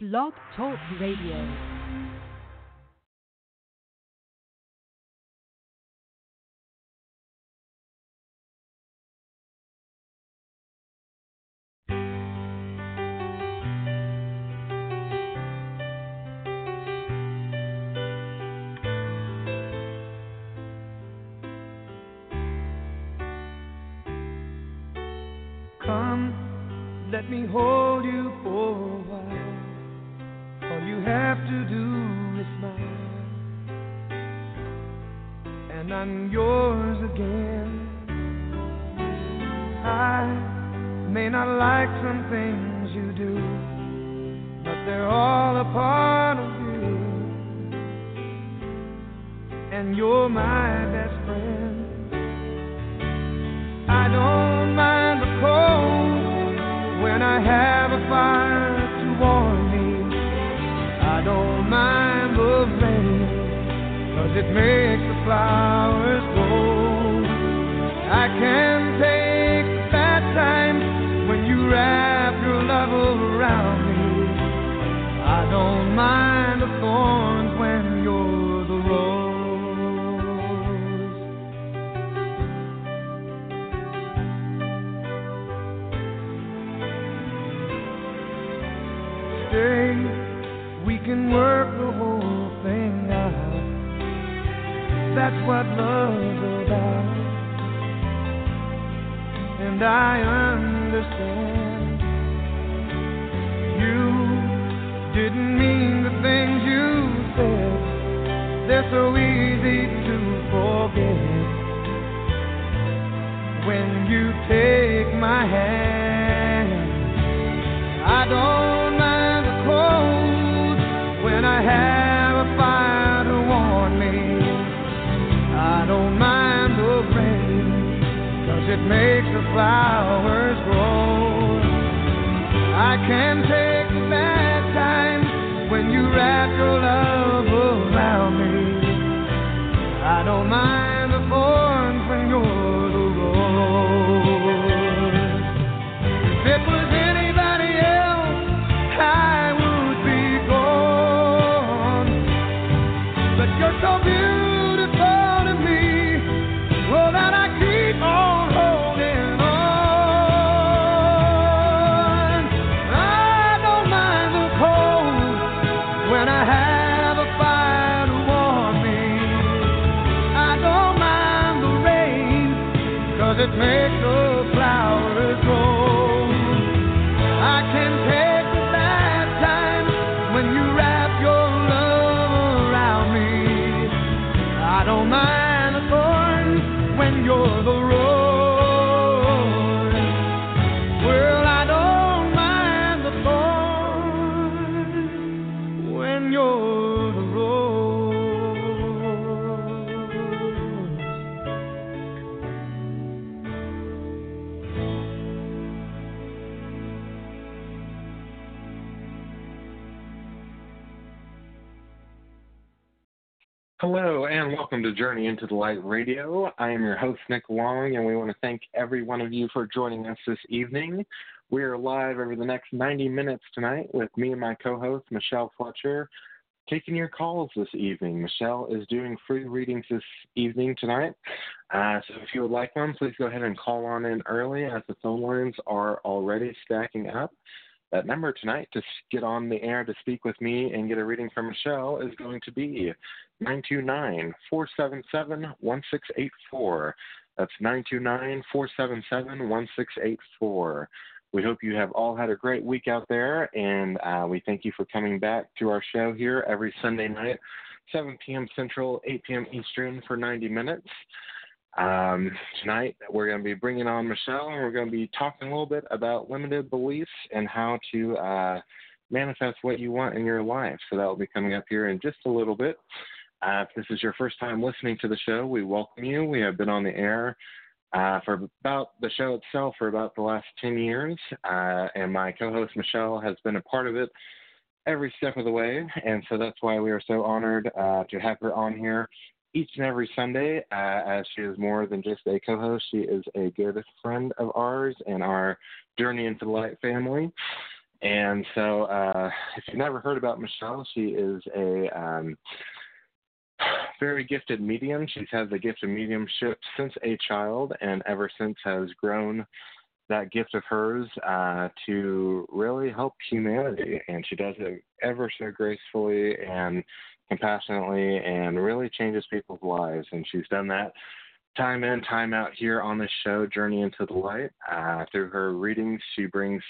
Blog Talk Radio. Welcome to Journey into the Light Radio. I am your host, Nick Long, and we want to thank every one of you for joining us this evening. We are live over the next 90 minutes tonight with me and my co host, Michele Fletcher, taking your calls this evening. Michele is doing free readings this evening tonight. Uh, so if you would like one, please go ahead and call on in early as the phone lines are already stacking up. That number tonight to get on the air to speak with me and get a reading from Michele is going to be 929 477 1684. That's 929 477 1684. We hope you have all had a great week out there, and uh, we thank you for coming back to our show here every Sunday night, 7 p.m. Central, 8 p.m. Eastern for 90 minutes. Um, tonight, we're going to be bringing on Michele, and we're going to be talking a little bit about limited beliefs and how to uh, manifest what you want in your life. So that will be coming up here in just a little bit. Uh, if this is your first time listening to the show, we welcome you. We have been on the air uh, for about the show itself for about the last 10 years, uh, and my co host Michele has been a part of it every step of the way. And so that's why we are so honored uh, to have her on here each and every Sunday, uh, as she is more than just a co host. She is a good friend of ours and our Journey into the Light family. And so, uh, if you've never heard about Michele, she is a um, very gifted medium. She's had the gift of mediumship since a child, and ever since has grown that gift of hers uh, to really help humanity. And she does it ever so gracefully and compassionately, and really changes people's lives. And she's done that time in, time out here on this show, Journey into the Light. Uh, through her readings, she brings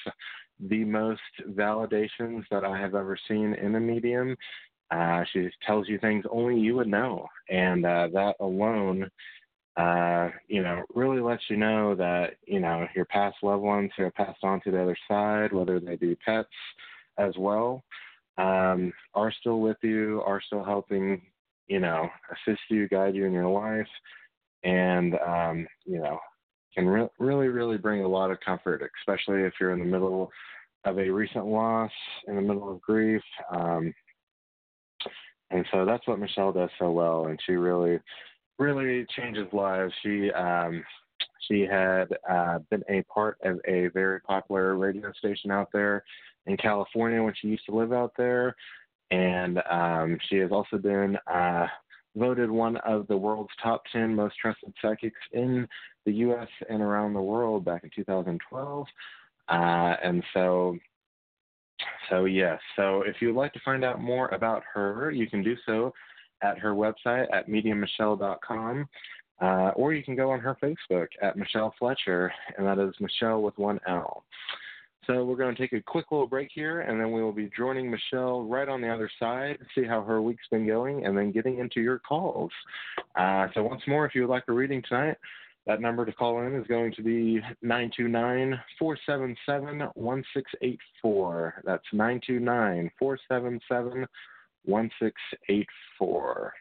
the most validations that I have ever seen in a medium. Uh, she tells you things only you would know, and uh, that alone, uh, you know, really lets you know that you know your past loved ones who have passed on to the other side, whether they be pets as well, um, are still with you, are still helping, you know, assist you, guide you in your life, and um, you know, can re- really, really bring a lot of comfort, especially if you're in the middle of a recent loss, in the middle of grief. Um, and so that's what Michele does so well, and she really, really changes lives. She um, she had uh, been a part of a very popular radio station out there in California when she used to live out there, and um, she has also been uh, voted one of the world's top 10 most trusted psychics in the U.S. and around the world back in 2012. Uh, and so, so yes. So if you would like to find out more about her, you can do so at her website at mediummichele.com. Uh, or you can go on her Facebook at Michele Fletcher, and that is Michele with one L. So we're going to take a quick little break here, and then we will be joining Michele right on the other side, to see how her week's been going, and then getting into your calls. Uh, so once more, if you would like a reading tonight, that number to call in is going to be 929 477 1684. That's 929 477 1684.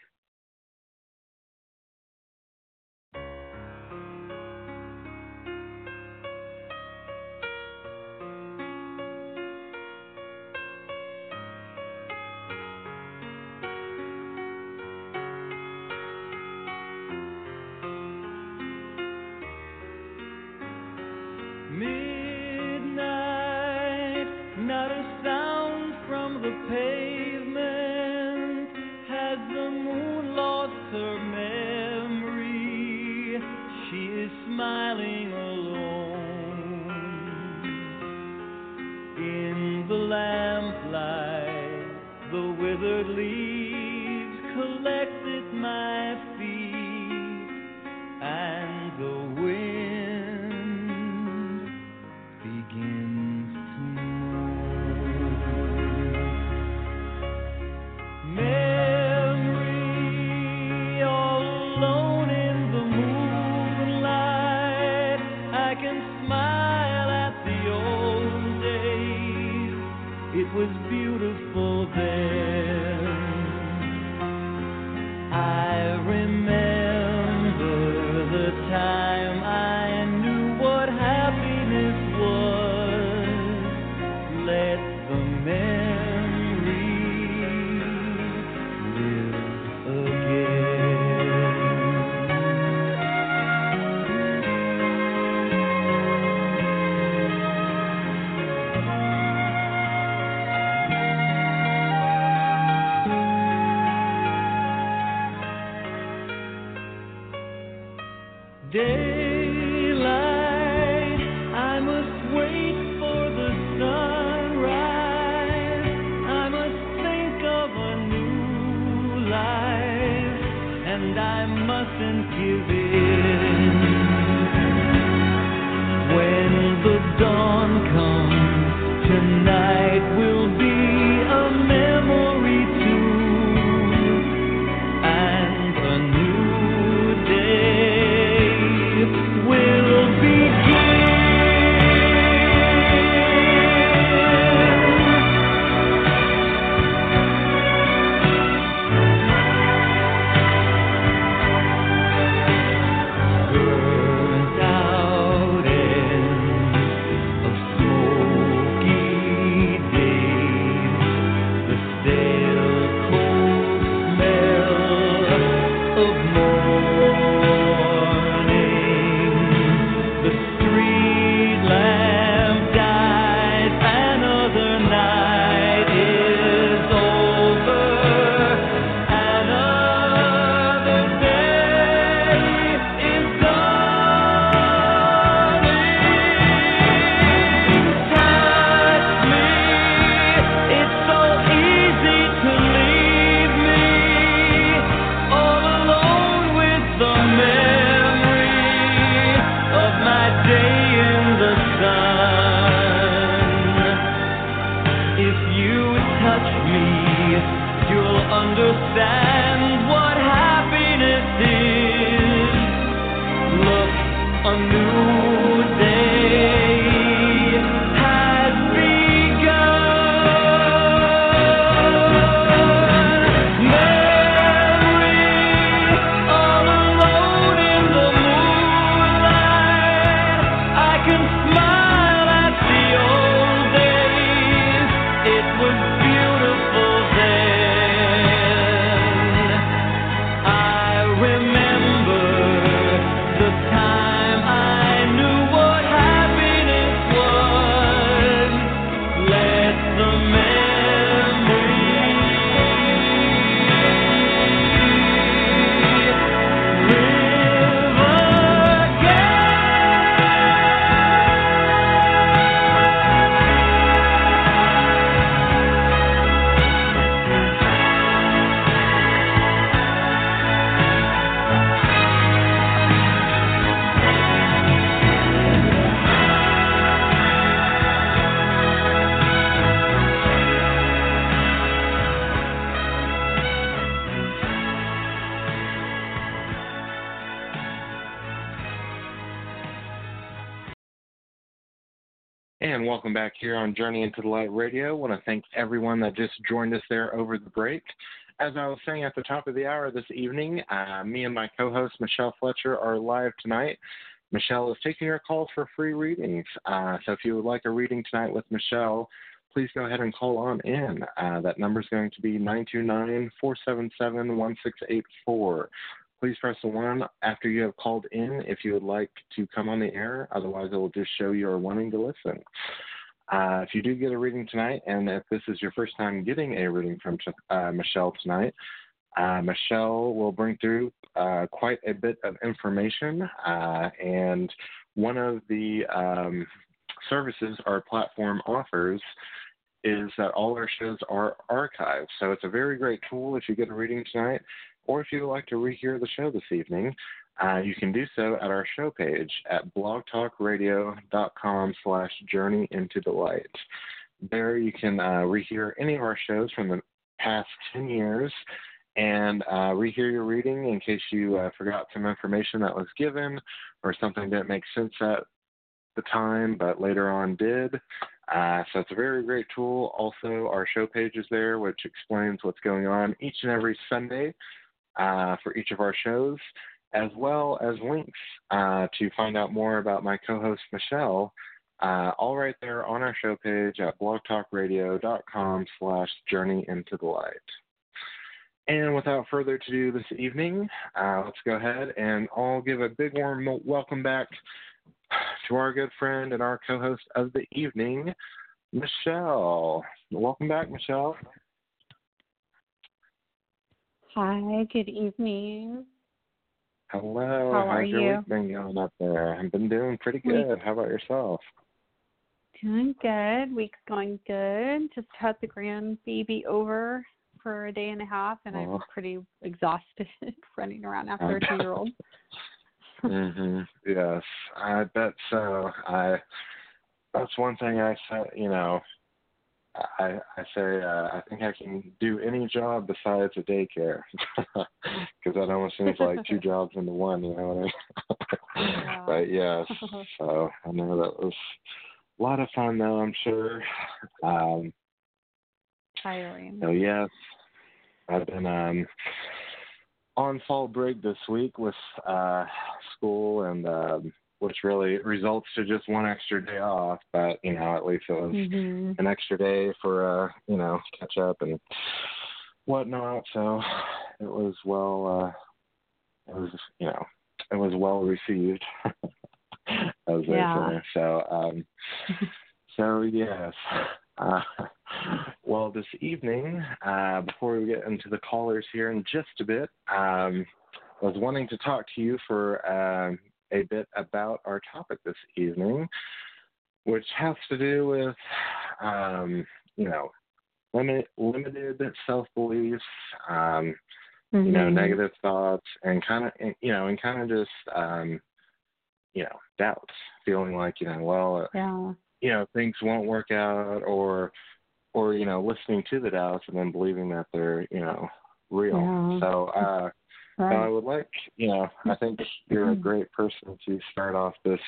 Leaves collected my back here on Journey into the Light Radio. I want to thank everyone that just joined us there over the break. As I was saying at the top of the hour this evening, uh, me and my co host Michele Fletcher are live tonight. Michele is taking your calls for free readings. Uh, so if you would like a reading tonight with Michele, please go ahead and call on in. Uh, that number is going to be 929 477 1684. Please press the one after you have called in if you would like to come on the air. Otherwise, it will just show you are wanting to listen. Uh, if you do get a reading tonight, and if this is your first time getting a reading from uh, Michele tonight, uh, Michele will bring through uh, quite a bit of information. uh, and one of the um, services our platform offers is that all our shows are archived. So it's a very great tool if you get a reading tonight, or if you would like to rehear the show this evening. Uh, you can do so at our show page at blogtalkradio.com slash journey into the light. There you can uh, rehear any of our shows from the past 10 years and uh, rehear your reading in case you uh, forgot some information that was given or something didn't make sense at the time but later on did. Uh, so it's a very great tool. Also, our show page is there, which explains what's going on each and every Sunday uh, for each of our shows, as well as links uh, to find out more about my co-host Michele. Uh, all right there on our show page at blogtalkradio.com slash journey into the light. And without further ado this evening, uh, let's go ahead and all give a big warm welcome back to our good friend and our co-host of the evening, Michele. Welcome back, Michele. Hi, good evening. Hello. How are How's your you? week been going up there? I've been doing pretty Week- good. How about yourself? Doing good. Week's going good. Just had the grandbaby over for a day and a half, and Aw. I'm pretty exhausted running around after a two year old. hmm Yes, I bet so. I that's one thing I said. You know, I I say uh, I think I can do any job besides a daycare because that almost seems like two jobs into one. You know what I mean? Yeah. but yes, so I know that was a lot of fun though. I'm sure. Um, Tiring. so yes, I've been um on fall break this week with uh school and um which really results to just one extra day off, but you know, at least it was hmm an extra day for uh, you know, catch up and whatnot. So it was well uh it was you know, it was well received as Yeah. So um so yes. Uh, well, this evening, uh, before we get into the callers here in just a bit, um, I was wanting to talk to you for um, a bit about our topic this evening, which has to do with, um, you know, limit, limited self beliefs, um, you know, Mhm. negative thoughts, and kind of, you know, and kind of just, um, you know, doubts, feeling like, you know, well, Yeah. you know things won't work out or or you know listening to the doubts and then believing that they're you know real. Yeah. So uh, Right. I would like you know I think you're a Mm-hmm. great person to start off this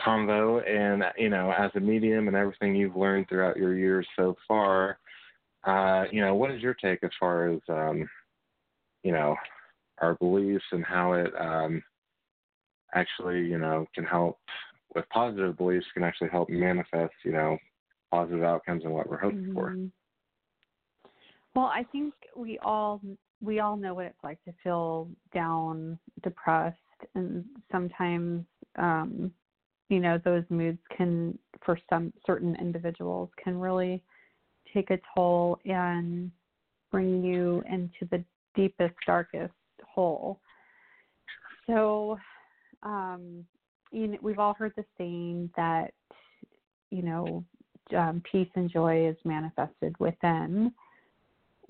convo and you know as a medium and everything you've learned throughout your years so far. Uh, you know, what is your take as far as um, you know our beliefs and how it um, actually you know can help with positive beliefs can actually help manifest you know positive outcomes and what we're hoping for. Well, I think we all we all know what it's like to feel down, depressed, and sometimes um, you know those moods can, for some certain individuals, can really take a toll and bring you into the deepest, darkest hole. So, um, you know, we've all heard the saying that you know um, peace and joy is manifested within,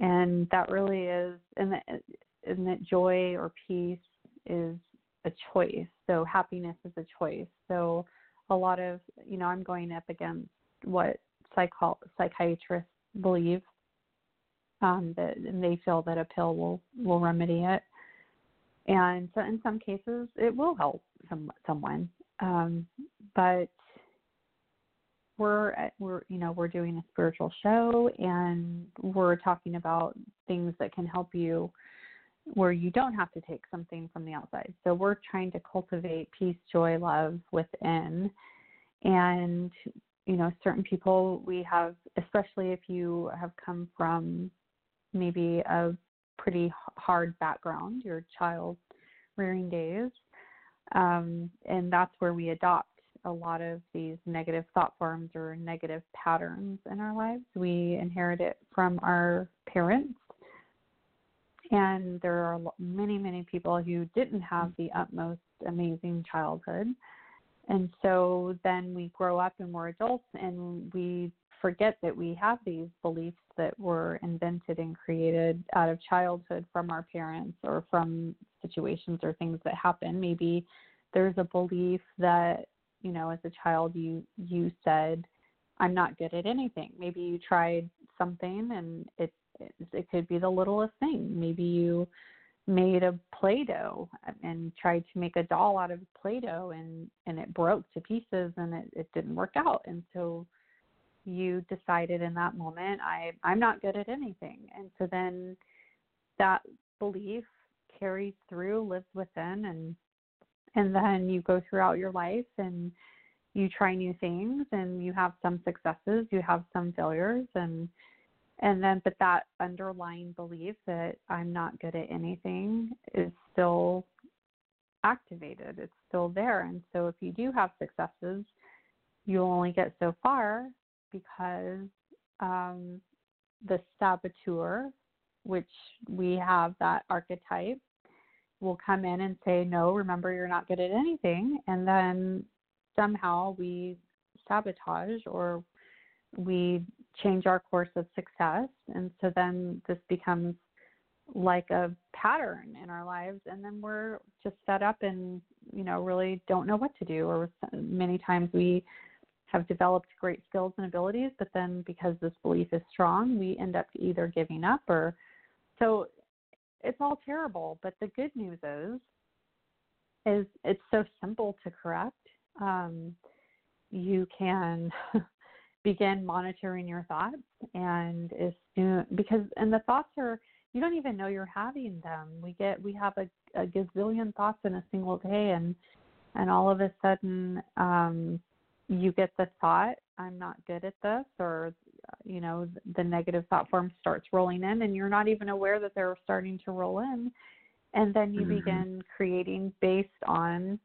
and that really is, and that, and that joy or peace is a choice. So happiness is a choice. So a lot of, you know, I'm going up against what psycho- psychiatrists believe um, that and they feel that a pill will will remedy it, and so in some cases it will help some someone, um, but we're at- we're you know we're doing a spiritual show and we're talking about things that can help you where you don't have to take something from the outside. So we're trying to cultivate peace, joy, love within. And you know, certain people we have especially if you have come from maybe a pretty hard background, your child rearing days. Um, and that's where we adopt a lot of these negative thought forms or negative patterns in our lives. We inherit it from our parents. And there are many, many people who didn't have the utmost amazing childhood. And so then we grow up and we're adults and we forget that we have these beliefs that were invented and created out of childhood from our parents or from situations or things that happen. Maybe there's a belief that, you know, as a child you you said, I'm not good at anything. Maybe you tried something and it it could be the littlest thing. Maybe you made a play-doh and tried to make a doll out of play-doh and and it broke to pieces and it, it didn't work out and so you decided in that moment i i'm not good at anything and so then that belief carries through lives within and and then you go throughout your life and you try new things and you have some successes you have some failures and and then but that underlying belief that i'm not good at anything is still activated it's still there. And so if you do have successes you'll only get so far because um, the saboteur which we have that archetype will come in and say no remember you're not good at anything and then somehow we sabotage or we change our course of success and so then this becomes like a pattern in our lives and then we're just set up and you know really don't know what to do or many times we have developed great skills and abilities but then because this belief is strong we end up either giving up or so it's all terrible but the good news is is it's so simple to correct. Um, you can begin monitoring your thoughts and as soon because and the thoughts are you don't even know you're having them. We get we have a, a gazillion thoughts in a single day and and all of a sudden um you get the thought i'm not good at this or you know the negative thought form starts rolling in and you're not even aware that they're starting to roll in. And then you Mhm. begin creating based on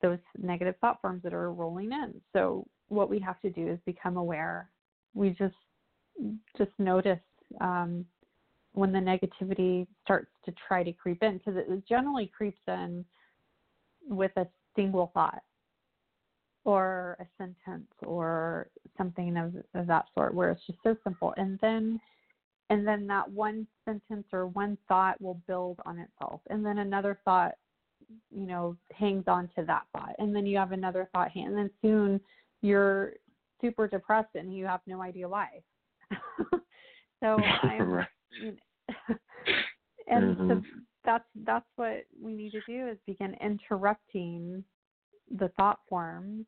those negative thought forms that are rolling in. So what we have to do is become aware. We just just notice um, when the negativity starts to try to creep in because it generally creeps in with a single thought or a sentence or something of, of that sort where it's just so simple. And then and then that one sentence or one thought will build on itself. And then another thought you know hangs on to that thought. And then you have another thought and then soon you're super depressed and you have no idea why. So I'm, and so Mhm. that's that's what we need to do is begin interrupting the thought forms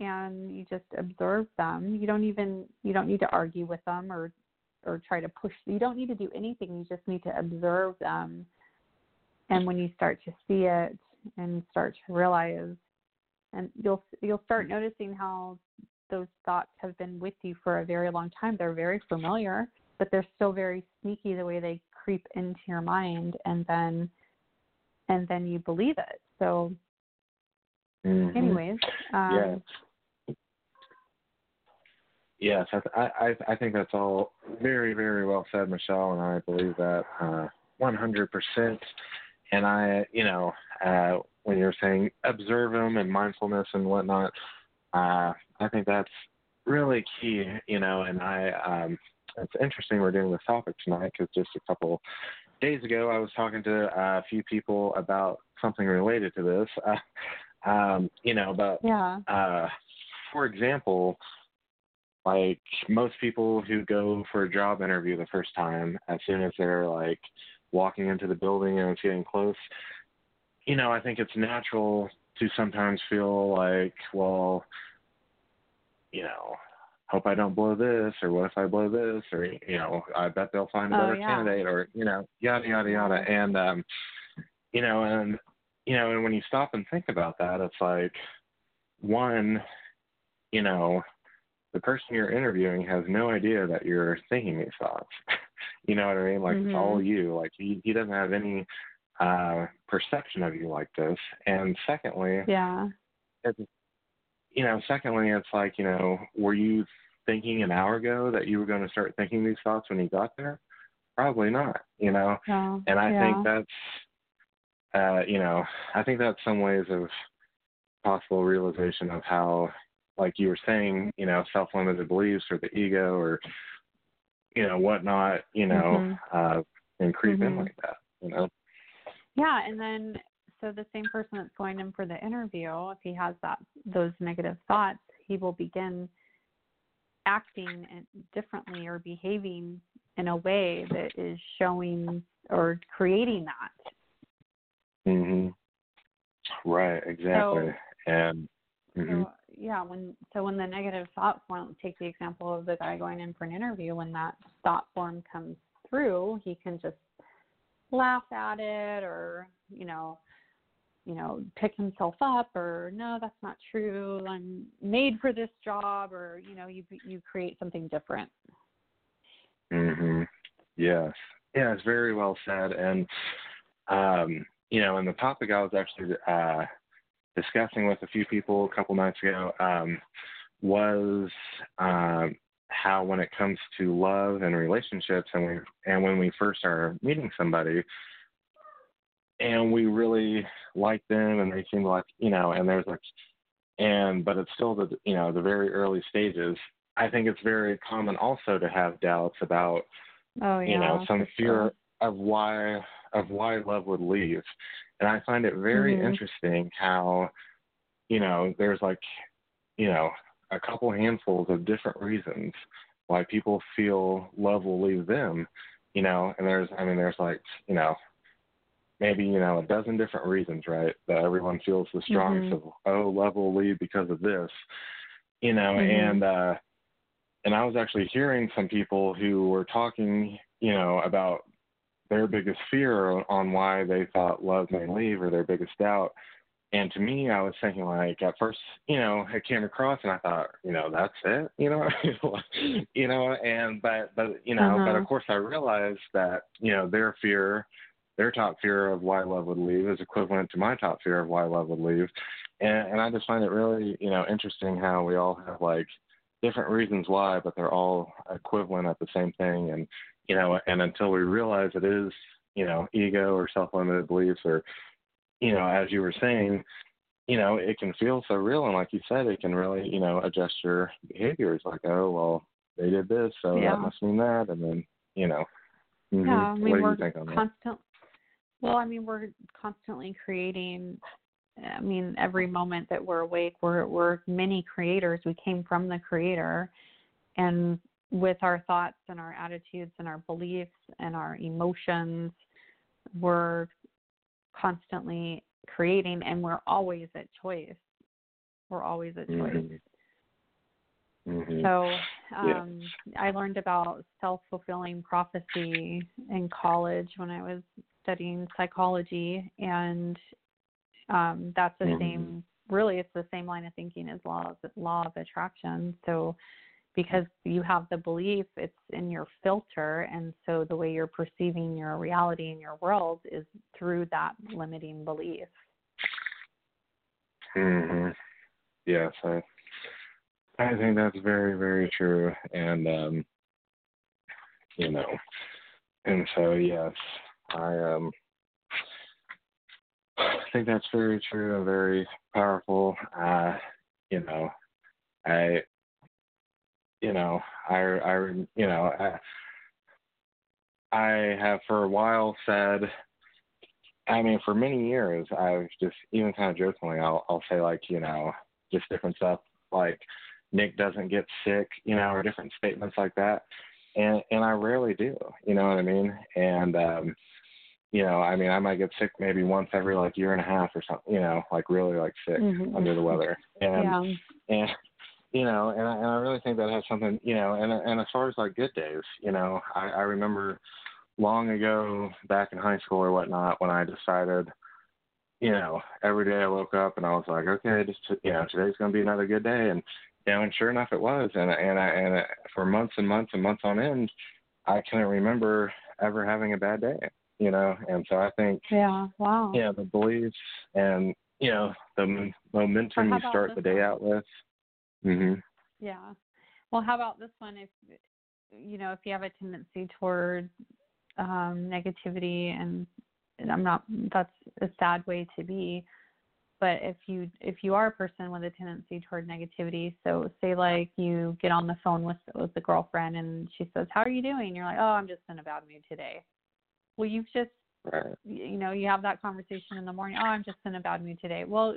and you just observe them. You don't even you don't need to argue with them or or try to push you don't need to do anything. You just need to observe them. And when you start to see it and start to realize and you'll you'll start noticing how those thoughts have been with you for a very long time. They're very familiar but they're still very sneaky the way they creep into your mind and then and then you believe it. So Mhm. anyways um Yes. Yes, I, I I think that's all very very well said, Michele, and I believe that uh, 100%. And I, you know, uh, when you're saying observe them and mindfulness and whatnot, uh, I think that's really key. You know, and I, um, it's interesting we're doing this topic tonight because just a couple days ago I was talking to uh, a few people about something related to this. Uh, um, you know, but yeah. uh, for example, like most people who go for a job interview the first time, as soon as they're like walking into the building and it's getting close, you know, I think it's natural to sometimes feel like, well, you know, hope I don't blow this, or what if I blow this, or you know, I bet they'll find a Oh, better yeah. candidate, or you know, yada yada yada, and um, you know, and you know, and when you stop and think about that, it's like, one, you know, the person you're interviewing has no idea that you're thinking these thoughts. you know what I mean? Like it's all you. Like he he doesn't have any uh perception of you like this. And secondly, yeah it's you know, secondly it's like, you know, were you thinking an hour ago that you were going to start thinking these thoughts when you got there? Probably not, you know. yeah And I yeah. think that's, uh, you know, I think that's some ways of possible realization of how, like you were saying, you know, self-limited beliefs or the ego or, you know, whatnot, you know, uh, and creep in Mhm. like that, you know. Yeah, and then so the same person that's going in for the interview, if he has that those negative thoughts, he will begin acting differently or behaving in a way that is showing or creating that. Mhm. Right. Exactly. and. mhm. So yeah, when so when the negative thought form, take the example of the guy going in for an interview, when that thought form comes through, he can just laugh at it or you know you know pick himself up or no that's not true i'm made for this job or you know you you create something different Mhm. Yes. Yeah, it's very well said. And um, you know, and the topic I was actually uh discussing with a few people a couple nights ago um was um how when it comes to love and relationships and we and when we first are meeting somebody and we really like them and they seem like you know and there's like and but it's still the you know the very early stages i think it's very common also to have doubts about oh yeah you know some fear sure. Of why of why love would leave and i find it very Mhm. interesting how you know there's like you know a couple handfuls of different reasons why people feel love will leave them you know and there's i mean there's like you know maybe you know a dozen different reasons right that everyone feels the strongest Mhm. of oh love will leave because of this you know Mhm. and uh and I was actually hearing some people who were talking, you know, about their biggest fear on why they thought love may leave or their biggest doubt. And to me, I was thinking like at first, you know, it came across and I thought, you know, that's it, you know, you know, and but but you know, but Uh-huh. of course I realized that you know their fear, their top fear of why love would leave is equivalent to my top fear of why love would leave, and and I just find it really you know interesting how we all have like different reasons why, but they're all equivalent at the same thing. And you know, and until we realize it is, you know, ego or self-limited beliefs, or you know, as you were saying, you know, it can feel so real, and like you said, it can really, you know, adjust your behaviors. Like, oh, well, they did this, so Yeah. that must mean that, and then, you know, mhm. Yeah, I what mean do we're you think on that? Well, I mean we're constantly creating. I mean every moment that we're awake, we're we're many creators. We came from the creator, and with our thoughts and our attitudes and our beliefs and our emotions, we're constantly creating and we're always at choice. We're always at choice. Mhm. Mhm. So um, I learned about self fulfilling prophecy in college when I was studying psychology, and um, that's the Mhm. same. Really, it's the same line of thinking as law of law of attraction. So because you have the belief, it's in your filter, and so the way you're perceiving your reality and your world is through that limiting belief. Mhm. Yes, I I think that's very very true, and um, you know, and so yes, I um, I think that's very true and very powerful. Uh, you know, I, you know, I I you know I. I have for a while said I mean, for many years, I've just even kind of jokingly, I'll I'll say like, you know, just different stuff like Nick doesn't get sick, you know, or different statements like that, and and I rarely do, you know what I mean? And um, you know, I mean, I might get sick maybe once every like year and a half or something, you know, like really like sick Mhm. under the weather, and yeah. and you know, and I, and I really think that has something, you know, and and as far as like good days, you know, I, I remember long ago back in high school or whatnot when I decided, you know, every day I woke up and I was like, okay, just you know, today's going to be another good day, and you know, and sure enough, it was, and and I and I, for months and months and months on end, I couldn't remember ever having a bad day, you know, and so I think, Yeah. Wow. yeah, the beliefs and you know the m- momentum you start the day out with. Mhm. Yeah. Well, how about this one? If you know, if you have a tendency toward um, negativity, and, and I'm not, that's a sad way to be. But if you if you are a person with a tendency toward negativity, so say like you get on the phone with with a girlfriend and she says, "How are you doing?" You're like, "Oh, I'm just in a bad mood today." Well, you've just you know you have that conversation in the morning oh i'm just in a bad mood today well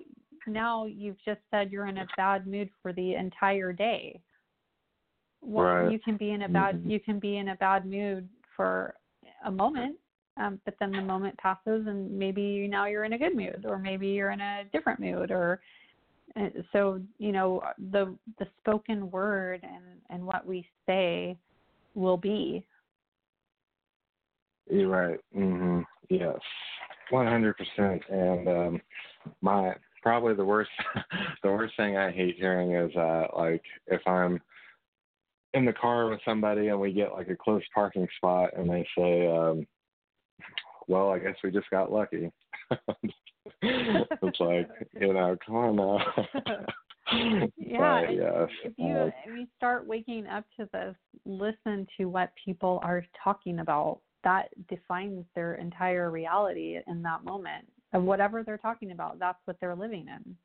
now you've just said you're in a bad mood for the entire day well Right. you can be in a bad Mhm. you can be in a bad mood for a moment um but then the moment passes and maybe now you're in a good mood or maybe you're in a different mood or uh, so you know the the spoken word and and what we say will be You're right. Mhm. Yes. One hundred percent. And um my probably the worst the worst thing I hate hearing is uh like if I'm in the car with somebody and we get like a close parking spot and they say, um, Well, I guess we just got lucky. it's like, you know, come on now. yeah But, yes. if you uh, if you start waking up to this listen to what people are talking about that defines their entire reality in that moment of whatever they're talking about that's what they're living in.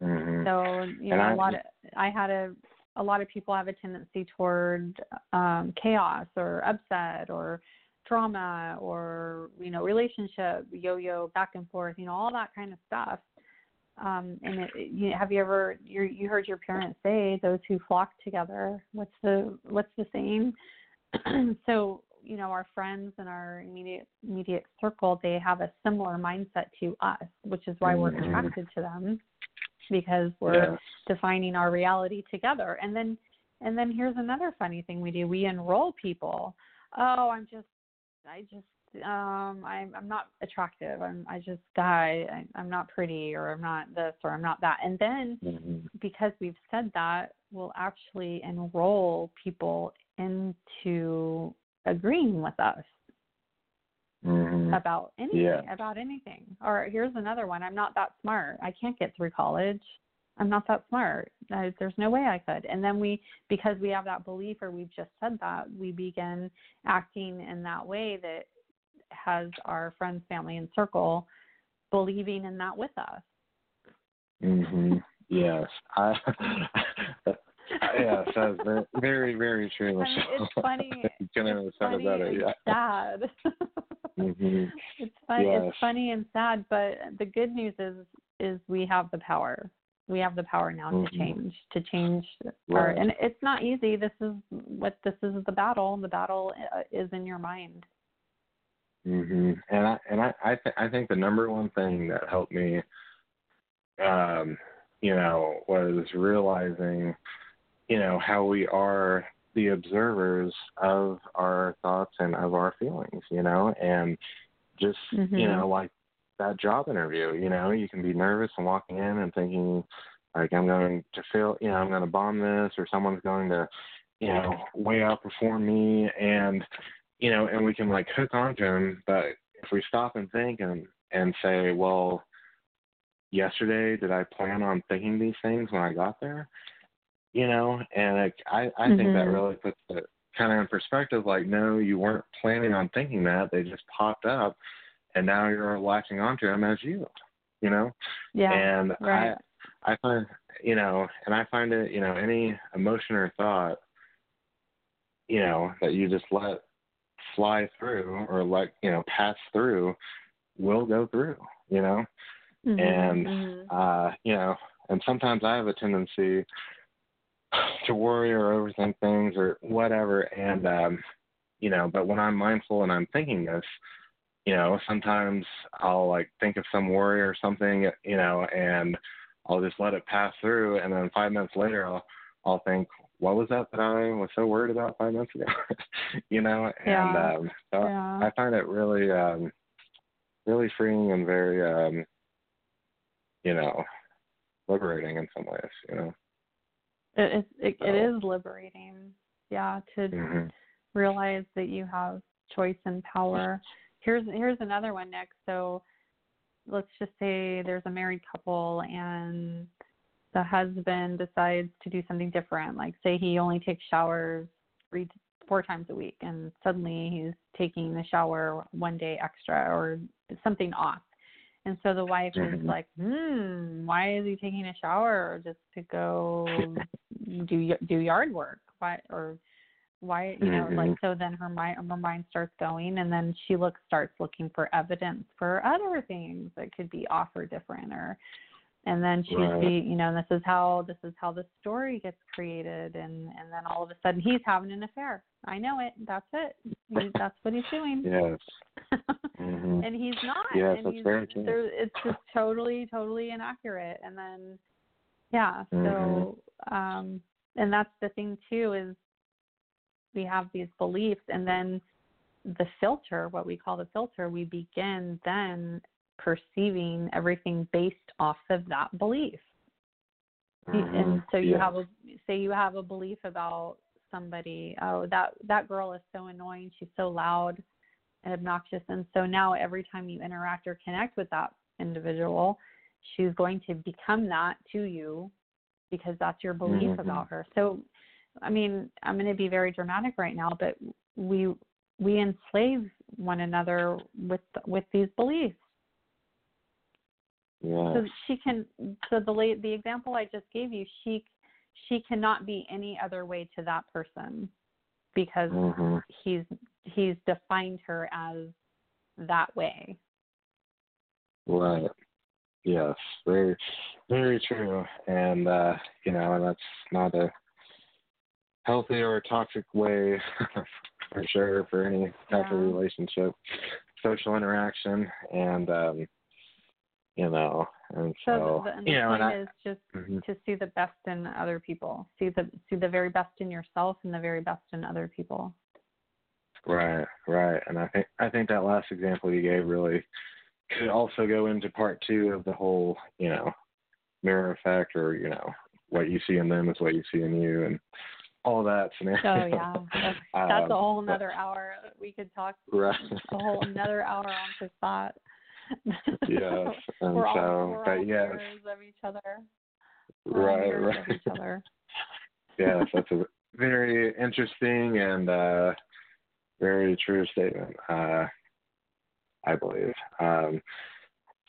Mhm. so you And know I- a lot of i had a a lot of people have a tendency toward um chaos or upset or drama or you know relationship yo-yo back and forth you know all that kind of stuff. Um and it, it- you have you ever you you heard your parents say those who flock together what's the what's the saying? So you know our friends and our immediate immediate circle they have a similar mindset to us which is why we're Mhm. attracted to them because we're Yes. defining our reality together and then and then here's another funny thing we do we enroll people oh i'm just i just um i'm i'm not attractive i'm i just guy I, i'm not pretty or i'm not this or i'm not that and then Mhm. because we've said that we'll actually enroll people into agreeing with us Mhm. about anything Yeah. about anything or here's another one i'm not that smart i can't get through college i'm not that smart I, there's no way i could and then we because we have that belief or we've just said that we begin acting in that way that has our friends family and circle believing in that with us Mhm. Yes. I. yes, that's very, very, very true. It's funny you can it's funny about it. Yeah. sad Mhm. it's funny Yes. it's funny and sad but the good news is is we have the power we have the power now Mhm. to change to change our Right. and it's not easy this is what this is the battle the battle uh, is in your mind hmm And I and I I, th- I think the number one thing that helped me, um, you know, was realizing, you know, how we are the observers of our thoughts and of our feelings, you know, and just you Mhm. know like that job interview, you know, you can be nervous and walking in and thinking like I'm going to fail, you know, I'm going to bomb this or someone's going to, you know, way outperform me and you know, and we can like hook onto them, but if we stop and think and and say, well, yesterday did I plan on thinking these things when I got there? You know, and like, I I think that Mhm. really puts it kind of in perspective. Like, no, you weren't planning on thinking that; they just popped up, and now you're latching onto them as you. You know, yeah and right I I find you know, and I find it you know any emotion or thought, you know, that you just let fly through or like you know pass through will go through. You know, Mhm, and mhm. uh, you know, and sometimes I have a tendency to worry or overthink things or whatever, and um, you know, but when I'm mindful and I'm thinking this, you know, sometimes I'll like think of some worry or something, you know, and I'll just let it pass through, and then five minutes later, I'll I'll think, what was that that I was so worried about five minutes ago, you know, and Yeah. um, so yeah. I find it really, um, really freeing and very, um, you know, liberating in some ways, you know. It is it, it So- is liberating yeah to hmm realize that you have choice and power. Here's here's another one next. So let's just say there's a married couple and the husband decides to do something different. Like say he only takes showers three four times a week and suddenly he's taking the shower one day extra or something off. And so the wife is Mhm. like, "Hmm, why is he taking a shower just to go do do yard work? Why or why you know like Mhm. so then her mind her mind starts going and then she looks starts looking for evidence for other things that could be off or different or and then she Right. see you know and this is how this is how the story gets created and and then all of a sudden he's having an affair i know it that's it he, that's what he's doing Yes. hmm and he's not Yes, and that's he's, very true. there- it's just totally totally inaccurate and then yeah Mm-hmm. so um and that's the thing too is we have these beliefs and then the filter what we call the filter we begin then perceiving everything based off of that belief. You- and so you have a say you have a belief about somebody oh that that girl is so annoying she's so loud and obnoxious and so now every time you interact or connect with that individual she's going to become that to you because that's your belief Mhm. about her. So i mean i'm going to be very dramatic right now but we we enslave one another with with these beliefs Yes. so she can so the the example i just gave you she she cannot be any other way to that person because hmm he's he's defined her as that way Right. Yes. Very, very true. And uh, you know, and that's not a healthy or toxic way for sure for any type of relationship, social interaction, and um, you know, and so so, the, the, you know, point and I, is just Mhm. to see the best in other people see the see the very best in yourself and the very best in other people Right, right. And I think I think that last example you gave really could also go into part two of the whole, you know, mirror effect or, you know, what you see in them is what you see in you and all that scenario. so yeah that's, that's a Um, whole another hour we could talk Right. a whole another hour on just that yes. And we're all, so we're but all yes. of each other all Right, right. each other yes, that's a very interesting and uh very true statement, uh I believe. Um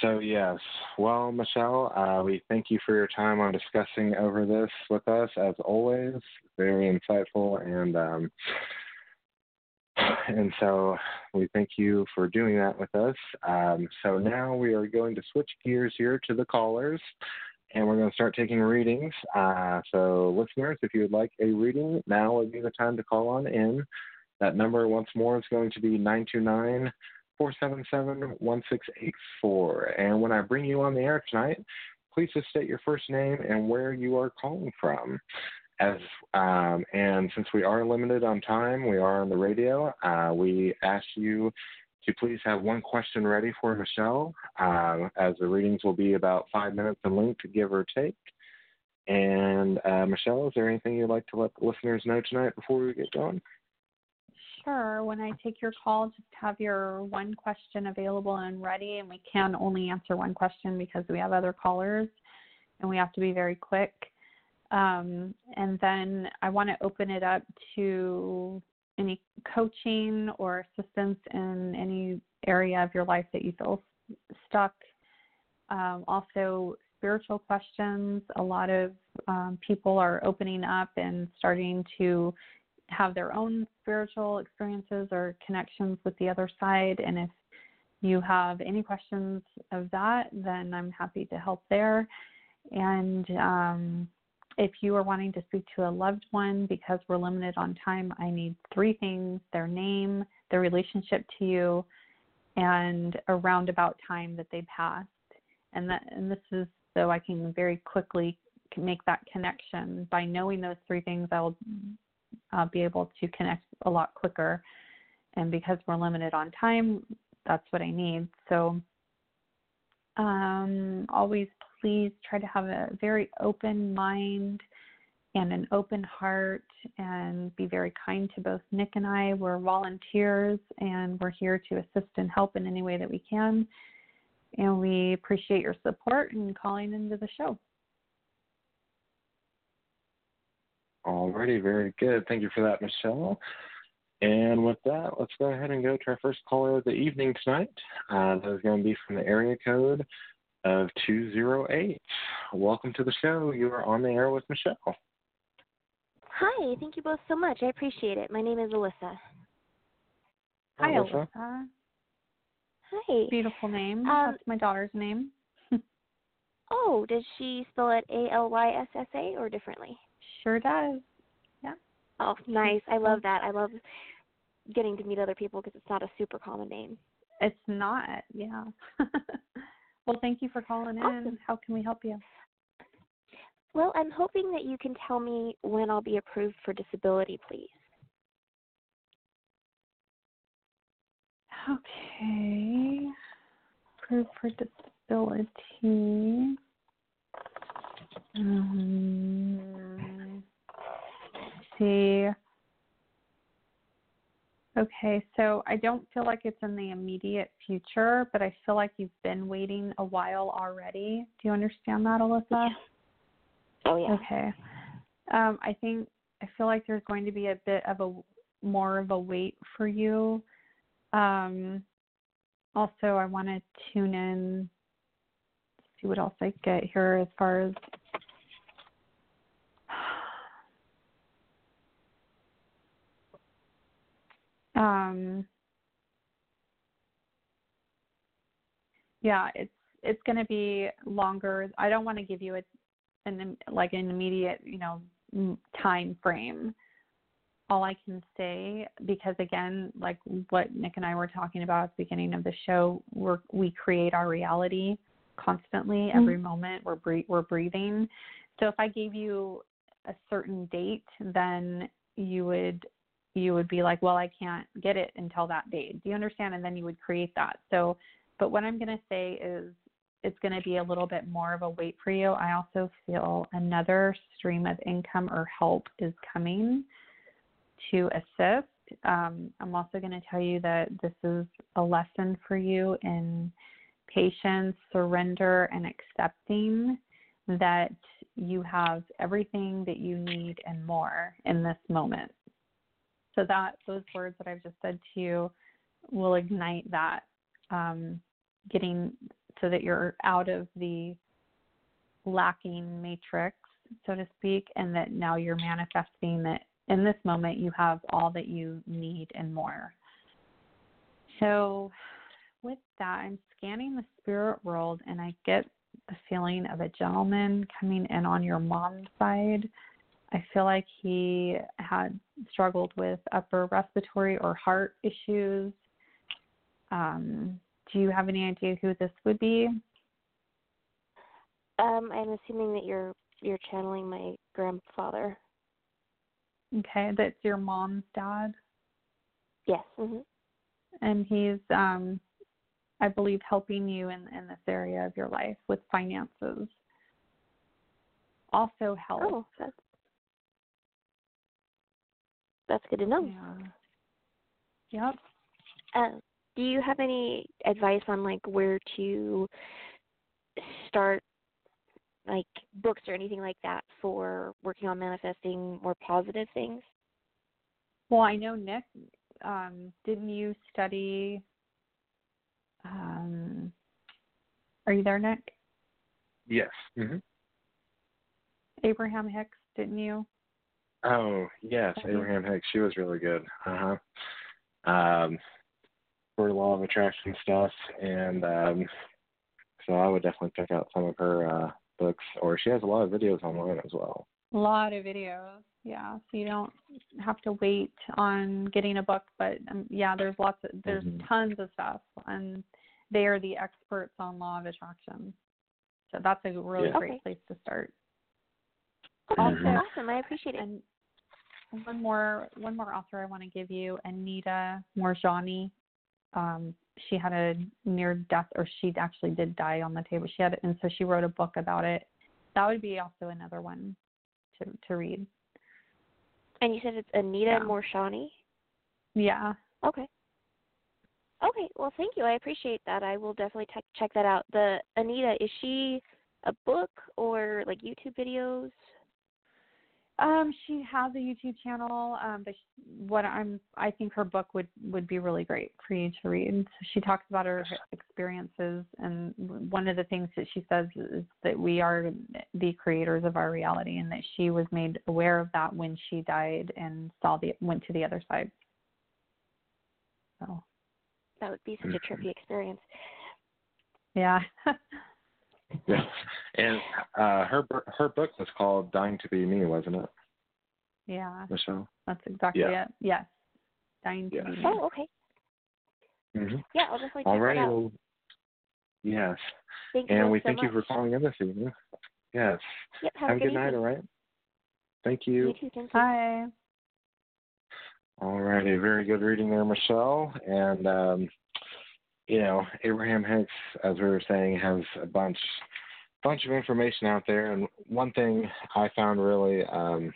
so yes, well, Michele, uh, we thank you for your time on discussing over this with us. As always, very insightful, and um, and so we thank you for doing that with us. Um, so now we are going to switch gears here to the callers. and we're going to start taking readings. Uh, so, listeners, if you would like a reading, now would be the time to call on in. That number, once more, is going to be 929 477 1684. And when I bring you on the air tonight, please just state your first name and where you are calling from. As um, and since we are limited on time, we are on the radio. Uh, we ask you to please have one question ready for Michele, uh, as the readings will be about five minutes in length, give or take. And uh, Michele, is there anything you'd like to let the listeners know tonight before we get going? Sure. When I take your call, just have your one question available and ready. And we can only answer one question because we have other callers and we have to be very quick. Um, and then I want to open it up to any coaching or assistance in any area of your life that you feel stuck. Um, also, spiritual questions. A lot of um, people are opening up and starting to have their own spiritual experiences or connections with the other side. And if you have any questions of that, then I'm happy to help there. And um, if you are wanting to speak to a loved one because we're limited on time, I need three things their name, their relationship to you, and a roundabout time that they passed. And that and this is so I can very quickly make that connection. By knowing those three things, I'll uh, be able to connect a lot quicker. And because we're limited on time, that's what I need. So um, always please try to have a very open mind and an open heart and be very kind to both Nick and I. We're volunteers and we're here to assist and help in any way that we can. And we appreciate your support and calling into the show. Alrighty, very good. Thank you for that, Michele. And with that, let's go ahead and go to our first caller of the evening tonight. Uh, that is going to be from the area code of 208. Welcome to the show. You are on the air with Michele. Hi, thank you both so much. I appreciate it. My name is Alyssa. Hi, Alyssa. Alyssa. Hi. Beautiful name. Um, That's my daughter's name. Oh, does she spell it A L Y S S A or differently? Sure does. Yeah. Oh, nice. I love that. I love getting to meet other people because it's not a super common name. It's not. Yeah. well, thank you for calling in. Awesome. How can we help you? Well, I'm hoping that you can tell me when I'll be approved for disability, please. Okay. Proof for disability. Um, let's see. Okay, so I don't feel like it's in the immediate future, but I feel like you've been waiting a while already. Do you understand that, Alyssa? Oh yeah. Okay. Um, I think I feel like there's going to be a bit of a more of a wait for you. Um, also, I want to tune in, see what else I get here as far as. Um, yeah, it's it's going to be longer. I don't want to give you a an like an immediate, you know, time frame. All I can say, because again, like what Nick and I were talking about at the beginning of the show, we're, we create our reality constantly. Every moment we're bre- we're breathing. So if I gave you a certain date, then you would you would be like, well, I can't get it until that date. Do you understand? And then you would create that. So, but what I'm going to say is it's going to be a little bit more of a wait for you. I also feel another stream of income or help is coming to assist. Um, I'm also going to tell you that this is a lesson for you in patience, surrender, and accepting that you have everything that you need and more in this moment. So that those words that I've just said to you will ignite that um, getting so that you're out of the lacking matrix, so to speak, and that now you're manifesting that in this moment you have all that you need and more. So, with that, I'm scanning the spirit world and I get the feeling of a gentleman coming in on your mom's side. I feel like he had struggled with upper respiratory or heart issues. Um, do you have any idea who this would be? Um, I'm assuming that you're you're channeling my grandfather. Okay, that's your mom's dad, Yes. hmm and he's, um, I believe, helping you in in this area of your life with finances. Also, health. Oh, that's that's good to know. Yeah. Yep. Um, do you have any advice on like where to start like books or anything like that for working on manifesting more positive things? Well, I know Nick. Um, didn't you study? Um, are you there, Nick? Yes. hmm Abraham Hicks, didn't you? Oh yes, Abraham Hicks. She was really good. Uh huh. Um, for law of attraction stuff, and um, so I would definitely check out some of her uh, books, or she has a lot of videos online as well. A lot of videos. Yeah, so you don't have to wait on getting a book, but um, yeah, there's lots of there's Mhm. tons of stuff, and they are the experts on law of attraction. So that's a really Yeah. great Okay. place to start. Okay, Also, Mhm. awesome. I appreciate it. and one more one more author I want to give you, Anita Moorjani. Um, she had a near death, or she actually did die on the table. She had, it and so she wrote a book about it. That would be also another one to to read. And you said it's Anita Yeah. Morshani? Yeah, Okay. Okay, well, thank you. I appreciate that. I will definitely te- check that out. The Anita, is she a book or like YouTube videos? Um, she has a YouTube channel, um, but sh what I'm, I think her book would would be really great for you to read. So she talks about her experiences, and one of the things that she says is that we are the creators of our reality, and that she was made aware of that when she died and saw the went to the other side. So, That would be such a trippy experience. yeah, Yeah, and uh, her her book was called "Dying to Be Me," wasn't it, yeah, Michele? that's exactly Yeah. it. Yes, dying to be. me. Oh, okay. Mm-hmm. Yeah, I'll definitely check All that right. out. Well, yes, Thank and both we so thank you for calling in this evening. Yes. Yep, have, Have a good, night. All right. Thank You you. too, thank you. Hi. All righty, very good reading there, Michele. And um, you know, Abraham Hicks, as we were saying, has a bunch bunch of information out there. And one thing I found really um,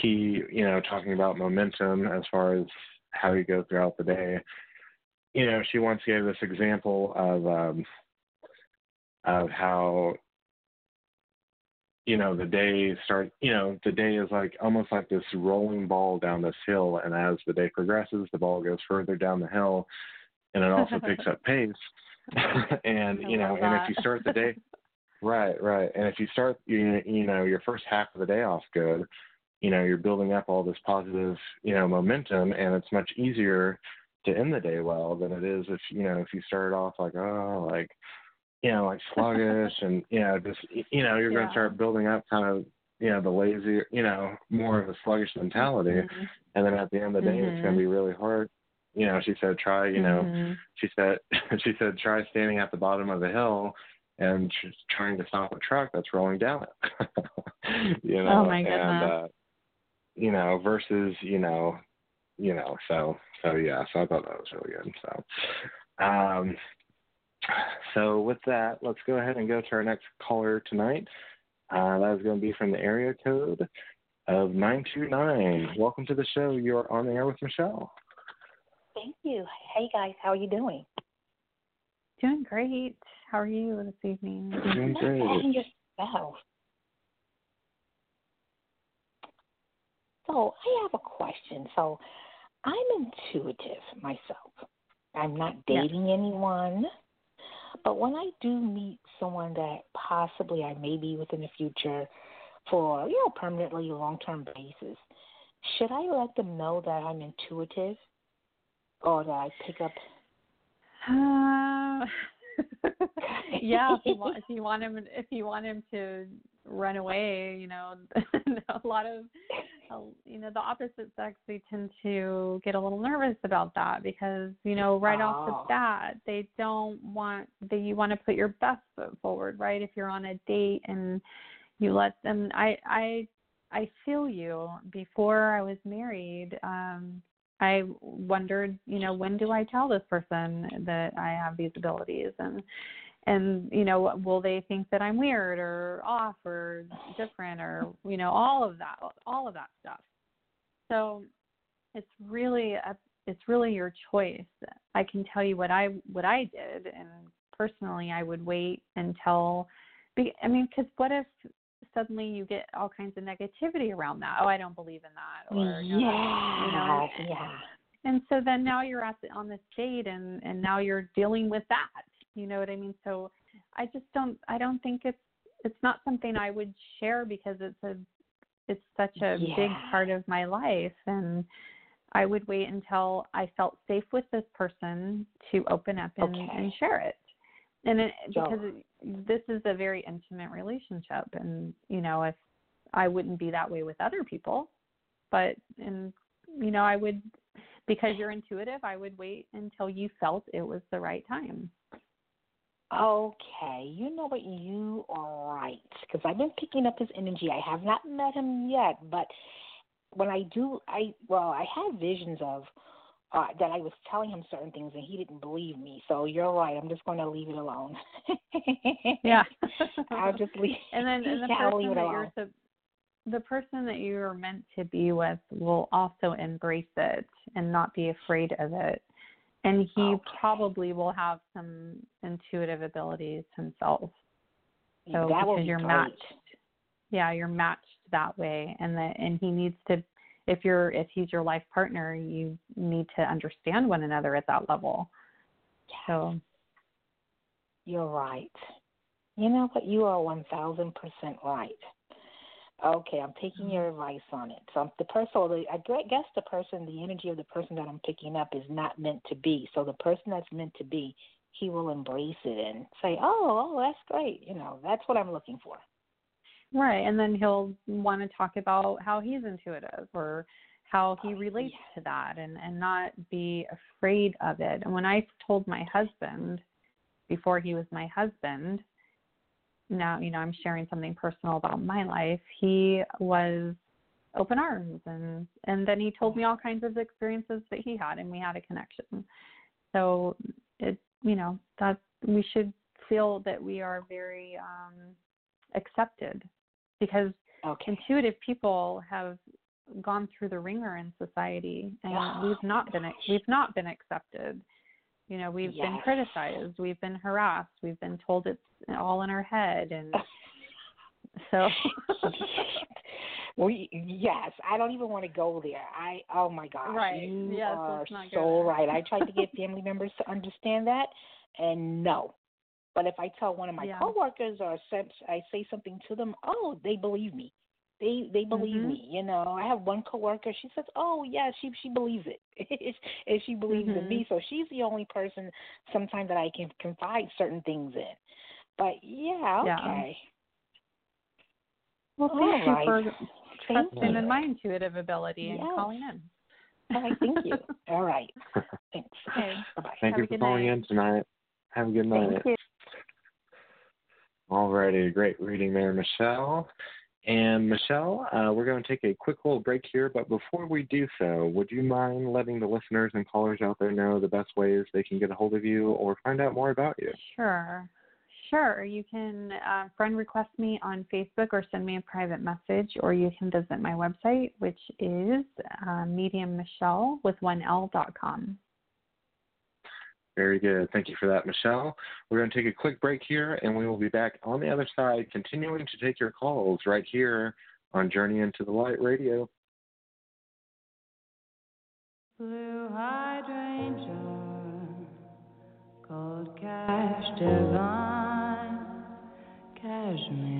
key, you know, talking about momentum as far as how you go throughout the day. You know, she once gave this example of um, of how you know the day start you know the day is like almost like this rolling ball down this hill and as the day progresses the ball goes further down the hill and it also picks up pace and you know and if you start the day right right and if you start you, you know your first half of the day off good you know you're building up all this positive you know momentum and it's much easier to end the day well than it is if you know if you start off like oh like you know like sluggish and you know just you know you're going to start building up kind of you know the lazy you know more of a sluggish mentality Mhm. and then at the end of the day it's going Mhm. to be really hard you know she said try you know. Mhm. she said she said try standing at the bottom of the hill and tr- trying to stop a truck that's rolling down it. You know Oh, my and uh you know versus you know you know so so yeah so i thought that was really good so um so with that let's go ahead and go to our next caller tonight. Uh that is going to be from the area code of 929 welcome to the show. You're on the air with michele Thank you. Hey guys, how are you doing? Doing great. How are you this evening? doing great bad yourself. So I have a question. So I'm intuitive myself. I'm not Yeah. dating anyone, but when I do meet someone that possibly I may be with in the future for you know permanently long term basis, should I let them know that I'm intuitive, or that I pick up? Uh, yeah, if you want if you want him if you want him to run away, you know, a lot of you know the opposite sex they tend to get a little nervous about that because you know right oh. off the oh. bat they don't want they you want to put your best foot forward right if you're on a date and you let them i i i feel you before i was married um i wondered you know when do i tell this person that i have these abilities? And and you know will they think that i'm weird or off or different or you know all of that all of that stuff. So it's really a, it's really your choice. I can tell you what i what i did and personally i would wait until i mean because what if suddenly you get all kinds of negativity around that oh i don't believe in that or yeah you know, yeah and so then now you're at the, on this date and and now you're dealing with that you know what I mean? So I just don't I don't think it's it's not something I would share because it's a it's such a yeah. big part of my life and I would wait until I felt safe with this person to open up and, okay. and share it. And it, because this is a very intimate relationship and you know if I wouldn't be that way with other people, but and you know I would because you're intuitive, I would wait until you felt it was the right time. Okay, you know what? You are right. Because I've been picking up his energy. I have not met him yet, but when I do, I well, I have visions of uh, that I was telling him certain things and he didn't believe me. So you're right. I'm just going to leave it alone. yeah, I'll just leave. And then and the yeah, person that you're the, the person that you are meant to be with will also embrace it and not be afraid of it and he okay. probably will have some intuitive abilities himself. So that because be you're great. matched, yeah, you're matched that way, and that and he needs to. If you're if he's your life partner, you need to understand one another at that level. So you're right. You know what? You are one thousand percent right. Okay, I'm taking your mm-hmm. advice on it. So the person, or the, I guess the person, the energy of the person that I'm picking up is not meant to be. So the person that's meant to be, he will embrace it and say, "Oh, oh, that's great." You know, that's what I'm looking for. Right, and then he'll want to talk about how he's intuitive or how he oh, relates to that, and and not be afraid of it. And when I told my husband, before he was my husband, now you know i'm sharing something personal about my life he was open arms and and then he told me all kinds of experiences that he had and we had a connection so it you know that we should feel that we are very um accepted because okay. intuitive people have gone through the ringer in society and we've not been we've not been accepted you know, we've yes. been criticized, we've been harassed, we've been told it's all in our head, and so. well, yes, I don't even want to go there. I oh my God, right? You yes, are so right. I tried to get family members to understand that, and no. But if I tell one of my yeah. coworkers or I say something to them, oh, they believe me. They they believe mm-hmm. me. You know, I have one coworker. She says, "Oh yeah, she she believes it, and she believes mm-hmm. in me." So she's the only person sometimes that I can confide certain things in. But yeah, okay. Yeah. Well, thank All you right. for thank trusting you. in my intuitive ability yes. and calling in. All right, thank you. All right, thanks. Okay. Bye bye. Thank Have you for calling night. in tonight. Have a good night. Alrighty, great reading there, Michele. And Michele, uh, we're going to take a quick little break here, but before we do so, would you mind letting the listeners and callers out there know the best ways they can get a hold of you or find out more about you? Sure. Sure. You can uh, friend request me on Facebook or send me a private message, or you can visit my website, which is uh, mediummichele with one. Very good. Thank you for that, Michele. We're going to take a quick break here, and we will be back on the other side, continuing to take your calls right here on Journey into the Light Radio. Blue hydrangea, cash divine, cashmere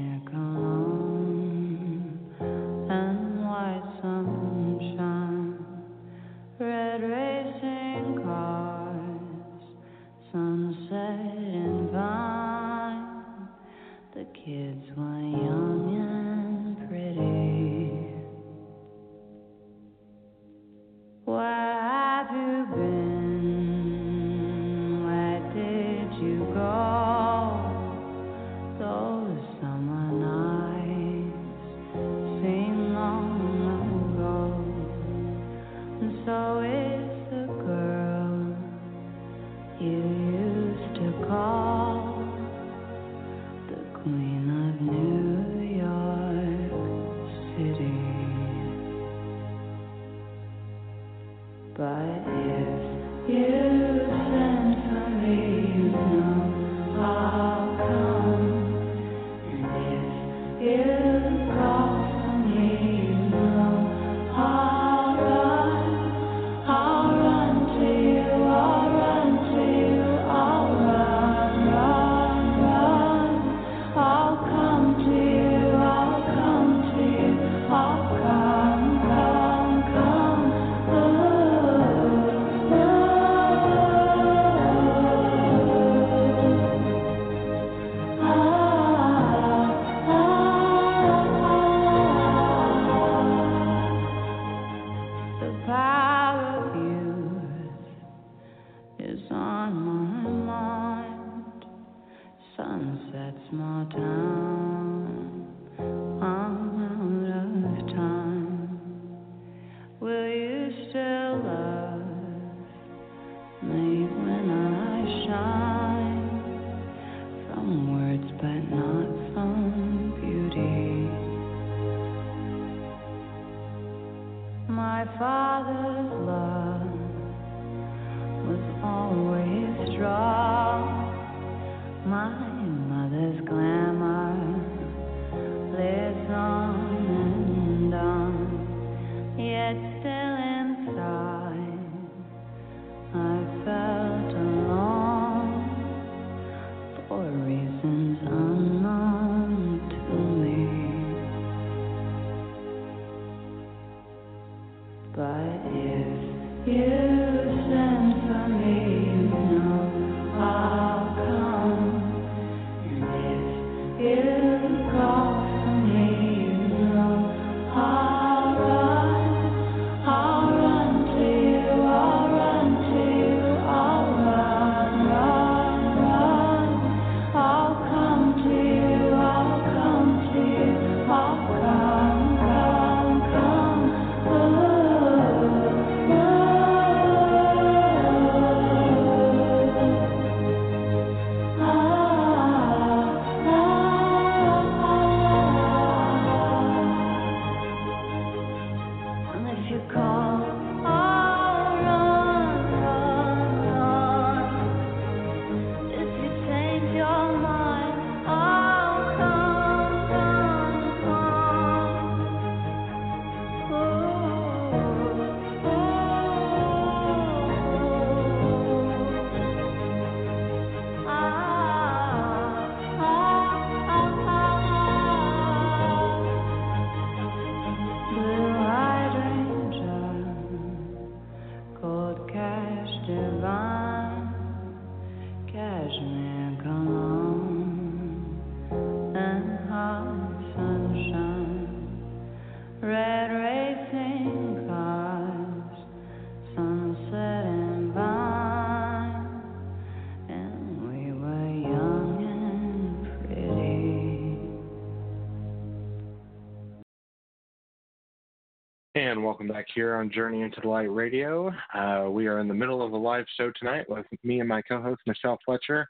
welcome back here on Journey into the Light Radio. Uh, we are in the middle of a live show tonight with me and my co host, Michele Fletcher,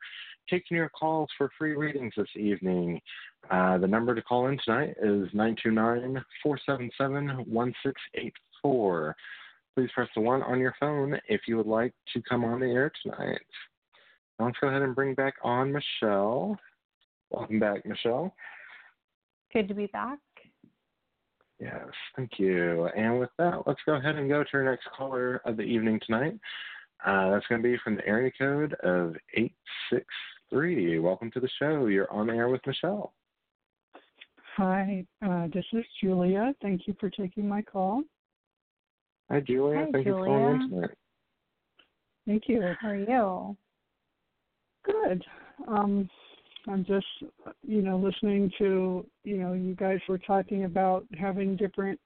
taking your calls for free readings this evening. Uh, the number to call in tonight is 929 477 1684. Please press the 1 on your phone if you would like to come on the air tonight. Let's go ahead and bring back on Michele. Welcome back, Michele. Good to be back. Yes, thank you. And with that, let's go ahead and go to our next caller of the evening tonight. Uh, that's going to be from the area code of 863. Welcome to the show. You're on air with Michele. Hi, uh, this is Julia. Thank you for taking my call. Hi, Julia. Hi, thank you for calling in Julia. tonight. Thank you. How are you? Good. Um, I'm just, you know, listening to, you know, you guys were talking about having different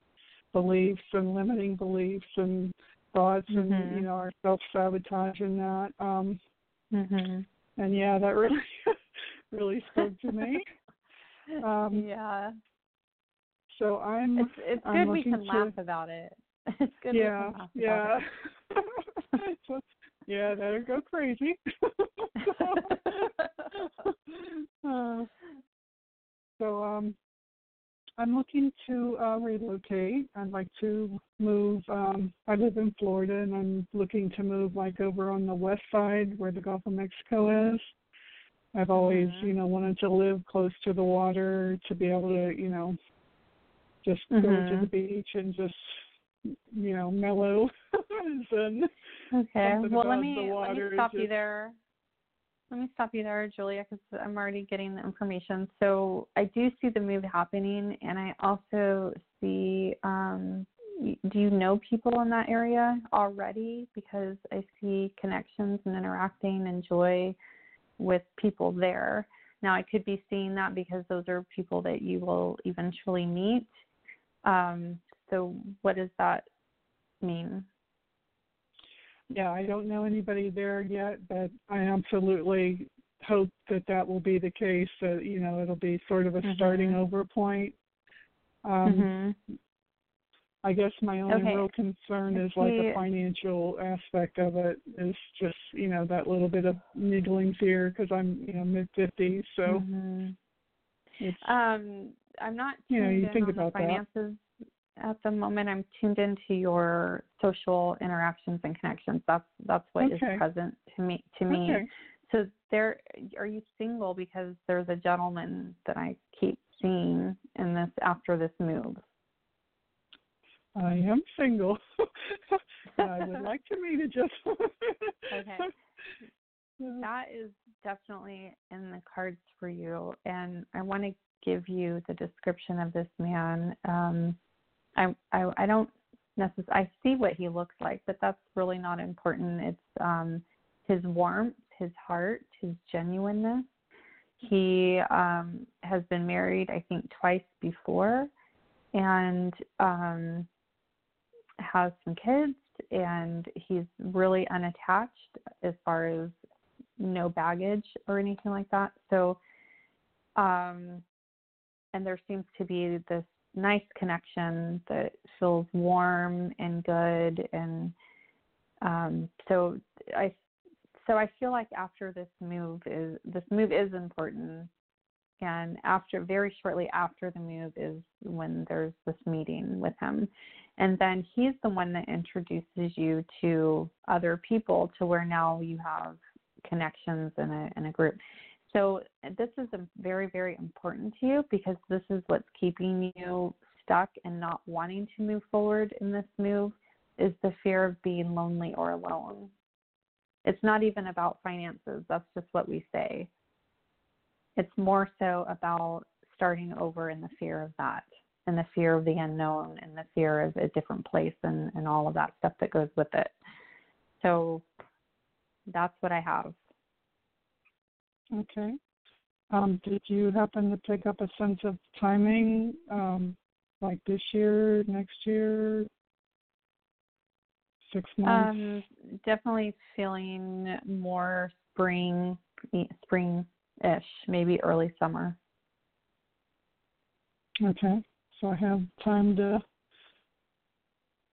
beliefs and limiting beliefs and thoughts and, Mhm. you know, our self sabotage and that. Um, Mhm. and yeah, that really, really spoke to me. Um, yeah. so I'm, It's it's I'm good we can to- laugh about it. It's good yeah, we can laugh yeah. about So, yeah, that'll go crazy. uh, so um, I'm looking to uh, relocate. I'd like to move. Um, I live in Florida, and I'm looking to move like over on the west side where the Gulf of Mexico is. I've always, Mhm. you know, wanted to live close to the water to be able to, you know, just go to Mhm. the beach and just, you know, mellow and Okay. Well, let me let me stop you there. Let me stop you there, Julia, because I'm already getting the information. So I do see the move happening, and I also see. Um, do you know people in that area already? Because I see connections and interacting and joy with people there. Now I could be seeing that because those are people that you will eventually meet. Um, so what does that mean? yeah, I don't know anybody there yet, but I absolutely hope that that will be the case. That you know, it'll be sort of a starting Mhm. over point. Um, Mhm. I guess my only Okay. real concern is like the financial aspect of it is just you know that little bit of niggling fear because I'm you know mid fifties, so Mhm. it's Um, I'm not You know, you think about that. finances at the moment. I'm tuned into your social interactions and connections. That's that's what is Okay. present to me. To me, okay. so there, are you single? Because there's a gentleman that I keep seeing in this after this move. I am single. I would like to meet a gentleman. Okay. That is definitely in the cards for you, and I want to give you the description of this man. Um, I, I I don't necessarily I see what he looks like, but that's really not important. It's um, his warmth, his heart, his genuineness. He um, has been married, I think, twice before, and um, has some kids, and he's really unattached as far as no baggage or anything like that. So, um, and there seems to be this nice connection that feels warm and good, and um, so I, so I feel like after this move is this move is important, and after very shortly after the move is when there's this meeting with him, and then he's the one that introduces you to other people to where now you have connections in a in a group. So this is very very important to you because this is what's keeping you stuck and not wanting to move forward in this move is the fear of being lonely or alone. It's not even about finances. That's just what we say. It's more so about starting over in the fear of that and the fear of the unknown and the fear of a different place and, and all of that stuff that goes with it. So that's what I have. Okay. Um, did you happen to pick up a sense of timing, um, like this year, next year, six months? Um, definitely feeling more spring, spring-ish, maybe early summer. Okay, so I have time to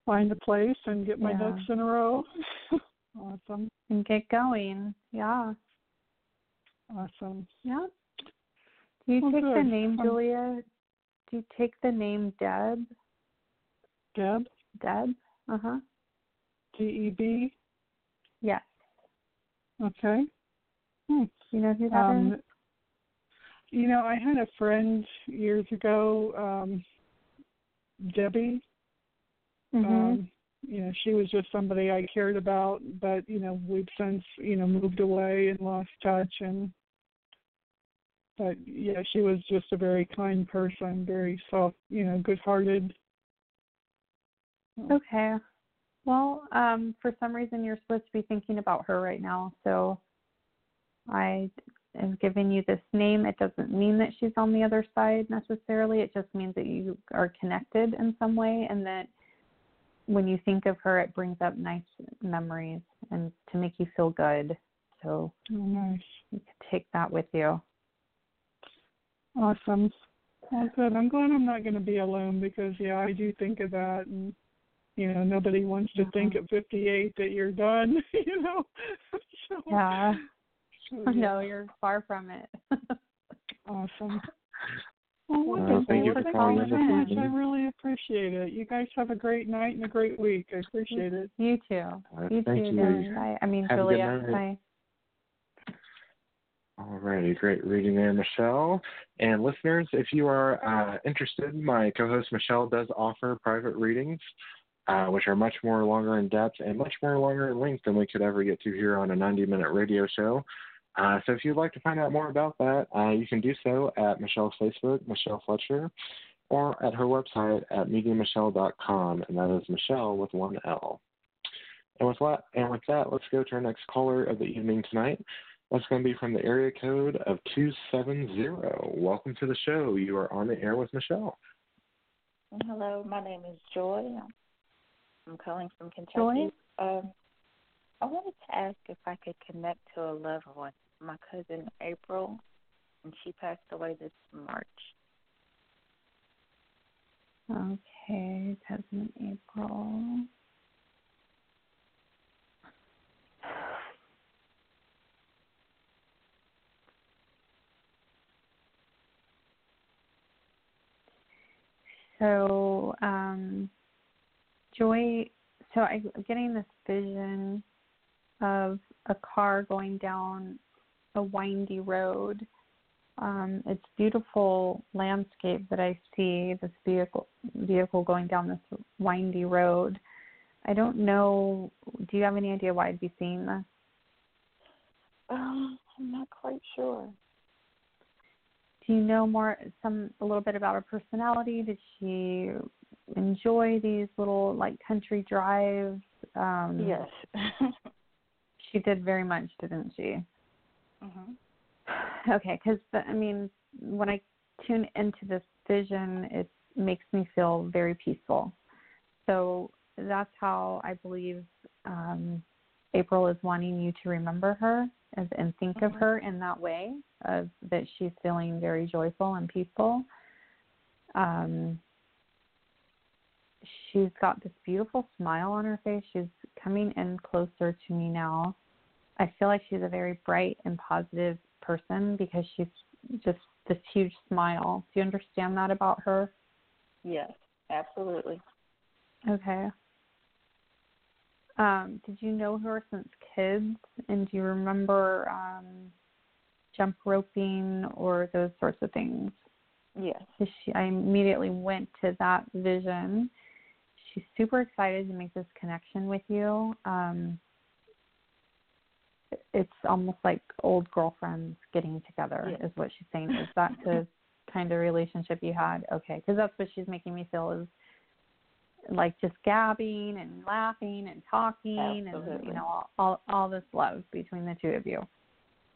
find a place and get my Yeah. ducks in a row. awesome, And get going. Yeah. Awesome. Yeah. Do you Well, take the name Um, Julia? Do you take the name Deb? Deb, Deb? Uh huh. D E B. Yes. Okay. Hmm. You know who that Um, is? you know, I had a friend years ago, um, Debbie. Mhm. Um, you know, she was just somebody I cared about, but you know, we've since you know moved away and lost touch. And but yeah, she was just a very kind person, very soft, you know, good-hearted. Okay. Well, um, for some reason you're supposed to be thinking about her right now, so I am giving you this name. It doesn't mean that she's on the other side necessarily. It just means that you are connected in some way and that when you think of her it brings up nice memories and to make you feel good. So Oh, nice, you can take that with you. Awesome. Well, good. I'm glad I'm not going to be alone because yeah, I do think of that, and you know, nobody wants to think Mhm. at 58 that you're done. You know. so, Yeah. so, No, you're far from it. Awesome. Well, Well, wonderful. thank you for calling you in so much. I really appreciate it. You guys have a great night and a great week. I appreciate it. you too. Uh, You thank too, you. Dennis. I, I mean Have a good Julia. night. Alrighty, great reading there, Michele. And listeners, if you are uh, interested, my co-host Michele does offer private readings, uh, which are much more longer in depth and much more longer in length than we could ever get to here on a 90-minute radio show. Uh, so if you'd like to find out more about that, uh, you can do so at Michele's Facebook, Michele Fletcher, or at her website at mediummichele.com, and that is Michele with one L. And with that, and with that, let's go to our next caller of the evening tonight. That's going to be from the area code of 270. Welcome to the show. You are on the air with Michele. Hello, my name is Joy. I'm calling from Kentucky. Joy? Um, I wanted to ask if I could connect to a loved one. My cousin April, and she passed away this March. Okay, cousin April. So, um, Joy, so I'm getting this vision of a car going down a windy road. Um, it's beautiful landscape that I see this vehicle vehicle going down this windy road. I don't know. Do you have any idea why I'd be seeing this? Um, I'm not quite sure. Do you know more some a little bit about her personality? Did she enjoy these little like country drives? Um, Yes. she did very much, didn't she? mhm. Okay, because I mean, when I tune into this vision, it makes me feel very peaceful. So that's how I believe um, April is wanting you to remember her and, and think of Mhm. her in that way, of that she's feeling very joyful and peaceful. Um, she's got this beautiful smile on her face. She's coming in closer to me now. I feel like she's a very bright and positive person because she's just this huge smile. Do you understand that about her? Yes, absolutely. Okay. Um, did you know her since kids? And do you remember um, jump roping or those sorts of things? Yes. She, I immediately went to that vision. She's super excited to make this connection with you. Um, it's almost like old girlfriends getting together, Yeah. is what she's saying. Is that the kind of relationship you had? Okay, because that's what she's making me feel is like just gabbing and laughing and talking and you know all, all all this love between the two of you.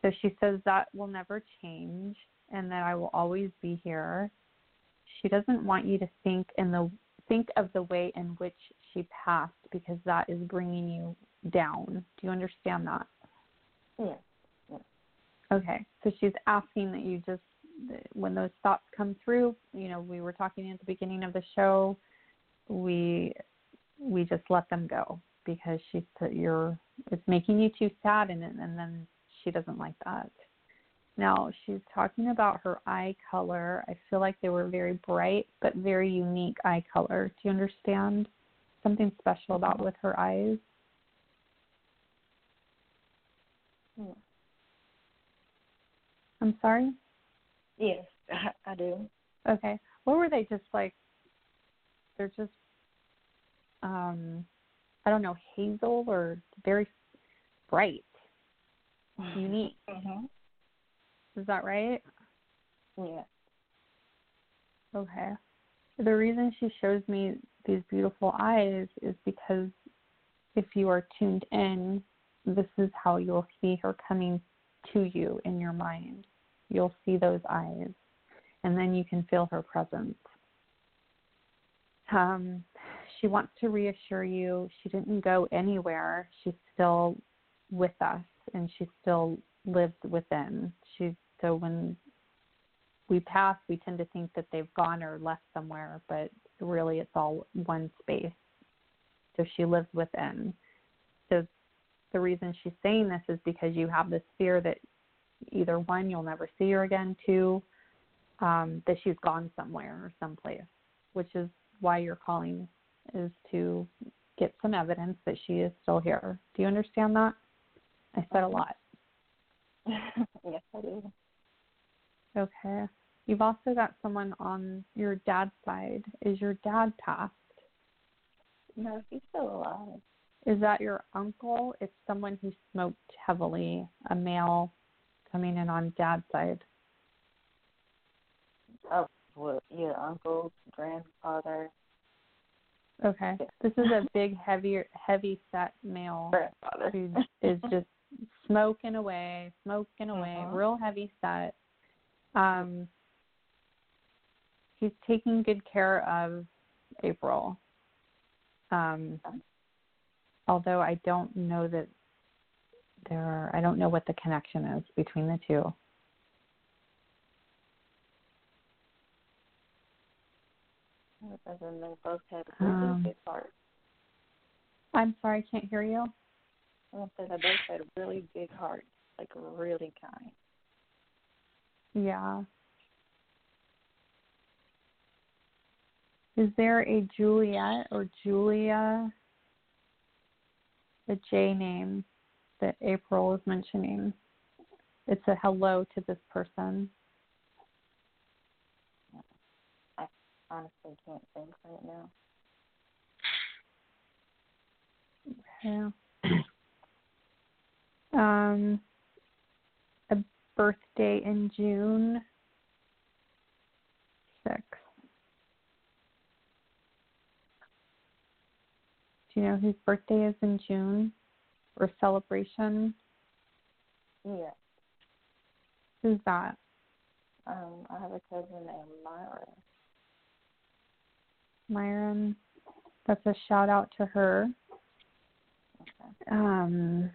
So she says that will never change and that I will always be here. She doesn't want you to think in the think of the way in which she passed because that is bringing you down. Do you understand that? Yes. Okay. So she's asking that you just when those thoughts come through, you know, we were talking at the beginning of the show, we we just let them go because she said you're it's making you too sad and and then she doesn't like that. Now she's talking about her eye color. I feel like they were very bright but very unique eye color. Do you understand? Something special about with her eyes. I'm sorry? Yes, I do. Okay. What were they just like? They're just, um, I don't know, hazel or very bright, unique. Mhm. Is that right? Yeah. Okay. The reason she shows me these beautiful eyes is because if you are tuned in, this is how you'll see her coming to you in your mind. You'll see those eyes, and then you can feel her presence. Um, she wants to reassure you she didn't go anywhere. She's still with us, and she still lives within. She so when we pass, we tend to think that they've gone or left somewhere, but really it's all one space. So she lives within. So the reason she's saying this is because you have this fear that either one, you'll never see her again, two, um, that she's gone somewhere or someplace, which is why you're calling is to get some evidence that she is still here. Do you understand that? I said a lot. yes, I do. Okay. You've also got someone on your dad's side. Is your dad passed? No, he's still alive. Is that your uncle? It's someone who smoked heavily, a male coming in on dad's side. Oh, well, yeah, uncle, grandfather, Okay. This is a big, heavy, heavy set male grandfather. who is just smoking away, smoking away, Mhm. real heavy set. Um, he's taking good care of April. Um, although I don't know that there are, I don't know what the connection is between the two. And then they both had really big hearts. I'm sorry, I can't hear you. I want to say they both had really big hearts, like really kind. Yeah. Is there a Juliet or Julia, a J name that April is mentioning? It's a hello to this person. Honestly, can't think right now. Yeah. Um, a birthday in June. Six. Do you know whose birthday is in June or celebration? Yeah. Who's that? Um, I have a cousin named Myra. Myron. That's a shout out to her. Um,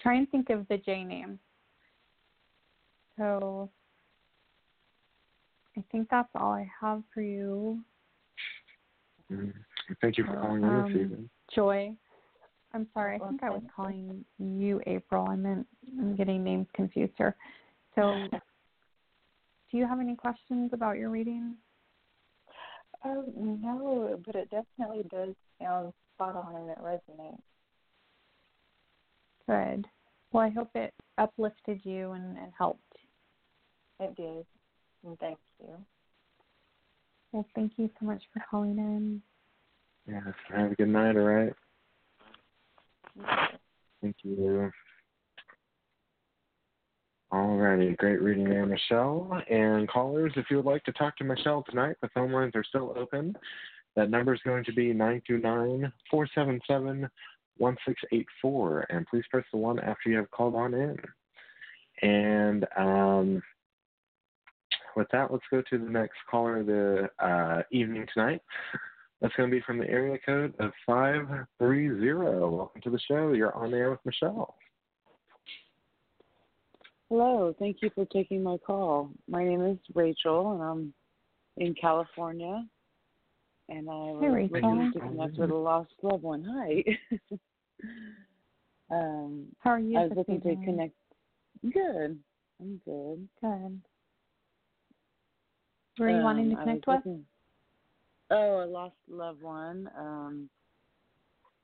try and think of the J name. So I think that's all I have for you. Mm. Thank you for calling in Um, this evening. Joy. I'm sorry, I think I was calling you April. I meant I'm getting names confused here. So do you have any questions about your reading? Oh no, but it definitely does sound spot on and it resonates. Good. Well, I hope it uplifted you and, and helped. It did. And thank you. Well, thank you so much for calling in. Yes. Have a good night, all right? Thank you. Alrighty, great reading there, Michele. And callers, if you would like to talk to Michele tonight, the phone lines are still open. That number is going to be 929 477 1684. And please press the one after you have called on in. And um, with that, let's go to the next caller of the uh, evening tonight. That's going to be from the area code of 530. Welcome to the show. You're on the air with Michele. Hello, thank you for taking my call. My name is Rachel, and I'm in California. And I was looking to connect with a lost loved one. Hi. um, How are you? I was looking to connect. Good. I'm good. Good. Who are you wanting to Um, connect with? looking- Oh, a lost loved one. Um,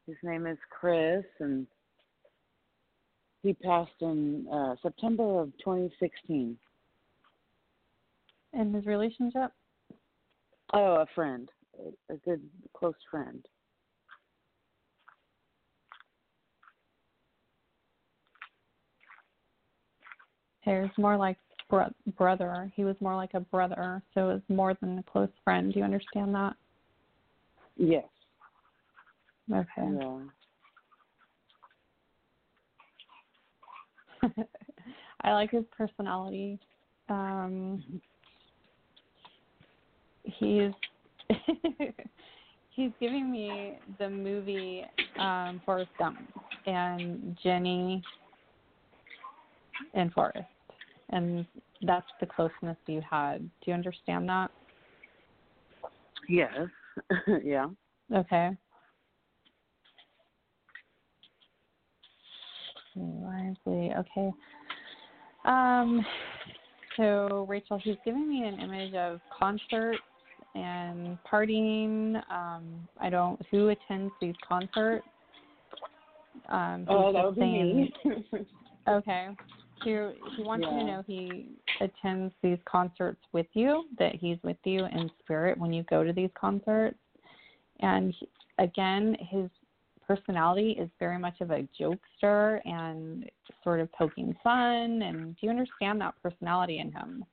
his name is Chris, and he passed in uh, September of 2016. And his relationship? Oh, a friend, a, good close friend. Was more like bro- brother. He was more like a brother, so it was more than a close friend. Do you understand that? Yes. Okay. Yeah. I like his personality. Um, he's he's giving me the movie um, Forrest Gump and Jenny and Forrest, and that's the closeness you had. Do you understand that? Yes. yeah. Okay. Lively. Okay. Um. So Rachel, he's giving me an image of concerts and partying. Um. I don't. Who attends these concerts? Um. Oh, that would be me. Okay. He he wants you to know he attends these concerts with you, that he's with you in spirit when you go to these concerts. And he- again, his personality is very much of a jokester and sort of poking fun. And do you understand that personality in him?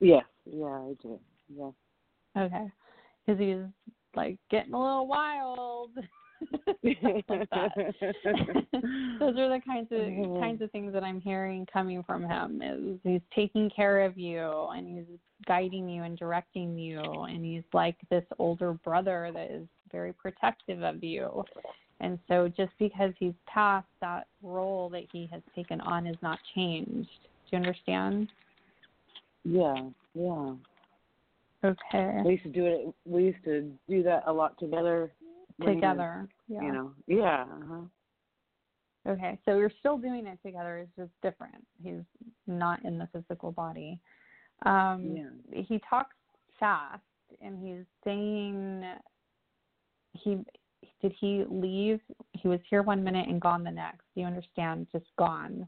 yes. Yeah, I do. Yeah. Okay. Because he's like getting a little wild. Like. Those are the kinds of Mhm. kinds of things that I'm hearing coming from him. Is he's taking care of you and he's guiding you and directing you and he's like this older brother that is very protective of you. And so just because he's passed that role that he has taken on has not changed. Do you understand? Yeah. Yeah. Okay. We used to do it. We used to do that a lot together. he was, Together. Yeah. You know. Yeah. Uh-huh. Okay, so you're still doing it together. It's just different. He's not in the physical body. Um, Yeah. He talks fast, and he's saying he did he leave? He was here one minute and gone the next. Do you understand? Just gone,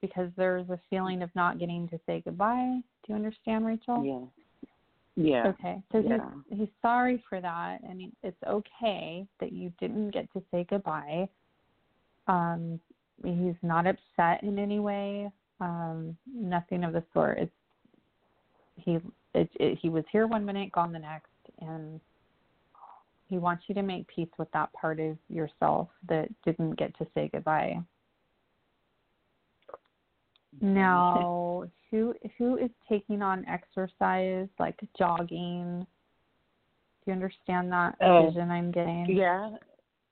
because there's a feeling of not getting to say goodbye. Do you understand, Rachel? Yeah. Yeah. Okay, so Yeah. he's he's sorry for that, and he- it's okay that you didn't get to say goodbye. Um, he's not upset in any way. Um, nothing of the sort. It's he it, it, he was here one minute, gone the next, and he wants you to make peace with that part of yourself that didn't get to say goodbye. Now, who who is taking on exercise like jogging? Do you understand that Uh, vision I'm getting? Yeah.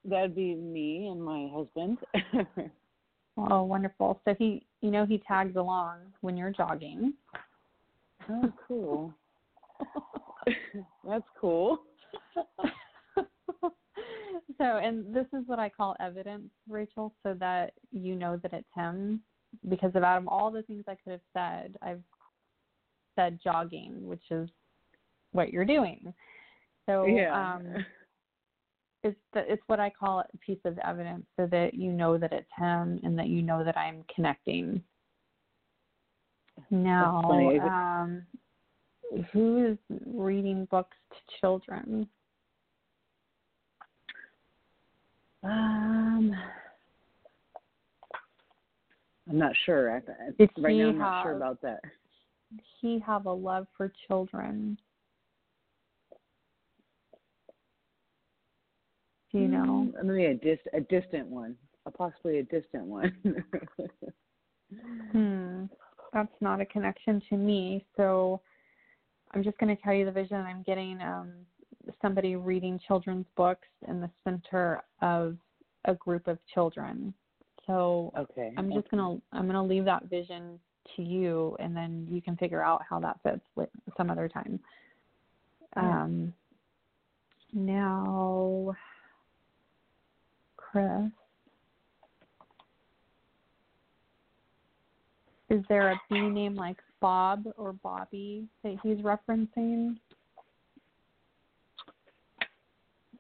That'd be me and my husband. Oh, wonderful. So he, you know, he tags along when you're jogging. oh, cool. That's cool. So, and this is what I call evidence, Rachel, so that you know that it's him. Because of Adam, all the things I could have said, I've said jogging, which is what you're doing. So, yeah. um, it's the, it's what I call a piece of evidence, so that you know that it's him and that you know that I'm connecting. Now, funny. Is it- um, who is reading books to children? Um, I'm not sure. I, I, right now, I'm not sure about that. he have a love for children? Do you know? Mm, Maybe a dis a distant one, a possibly a distant one. Hmm. That's not a connection to me. So I'm just going to tell you the vision. I'm getting um, somebody reading children's books in the center of a group of children. So okay. I'm just gonna I'm gonna leave that vision to you, and then you can figure out how that fits with some other time. Yeah. Um, now, Chris, is there a B name like Bob or Bobby that he's referencing?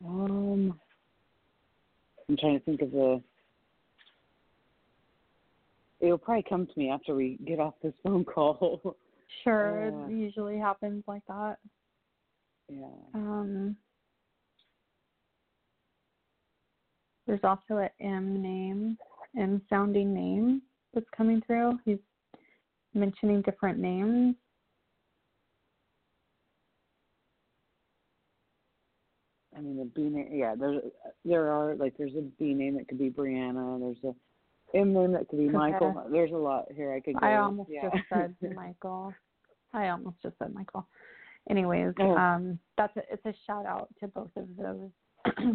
Um, I'm trying to think of the. It'll probably come to me after we get off this phone call. Sure, Uh, it usually happens like that. yeah. Um, there's also an M name, M sounding name that's coming through. He's mentioning different names. I mean, the B name. Yeah, there's there are like there's a B name that could be Brianna. There's a M name that could be Okay. Michael. There's a lot here I could go. I almost yeah. just said Michael. I almost just said Michael. Anyways, Oh. um, that's a, it's a shout out to both of those,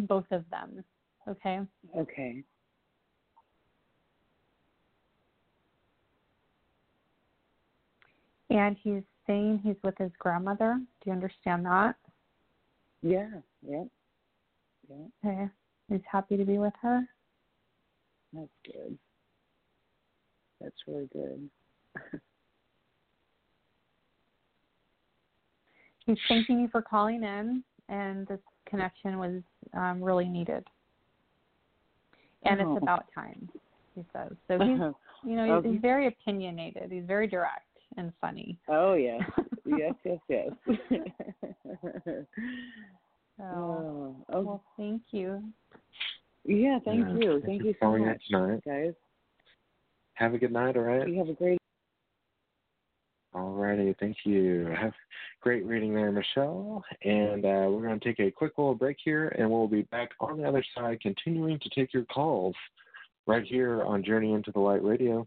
both of them. Okay. okay. And he's saying he's with his grandmother. Do you understand that? Yeah. Yeah. Okay. He's happy to be with her. That's good. That's really good. He's thanking you for calling in, and this connection was um, really needed. And Oh. it's about time, he says. So he's, you know, he's, he's very opinionated. He's very direct and funny. oh yes. yes. Yes. Yes. So, oh. oh. well, thank you. Yeah. Thank Yeah, you. thank Thank you you so much, tonight. guys. Have a good night, all right? You have a great. Alrighty, thank you. Have great reading there, Michele. And uh, we're going to take a quick little break here, and we'll be back on the other side, continuing to take your calls right here on Journey into the Light Radio.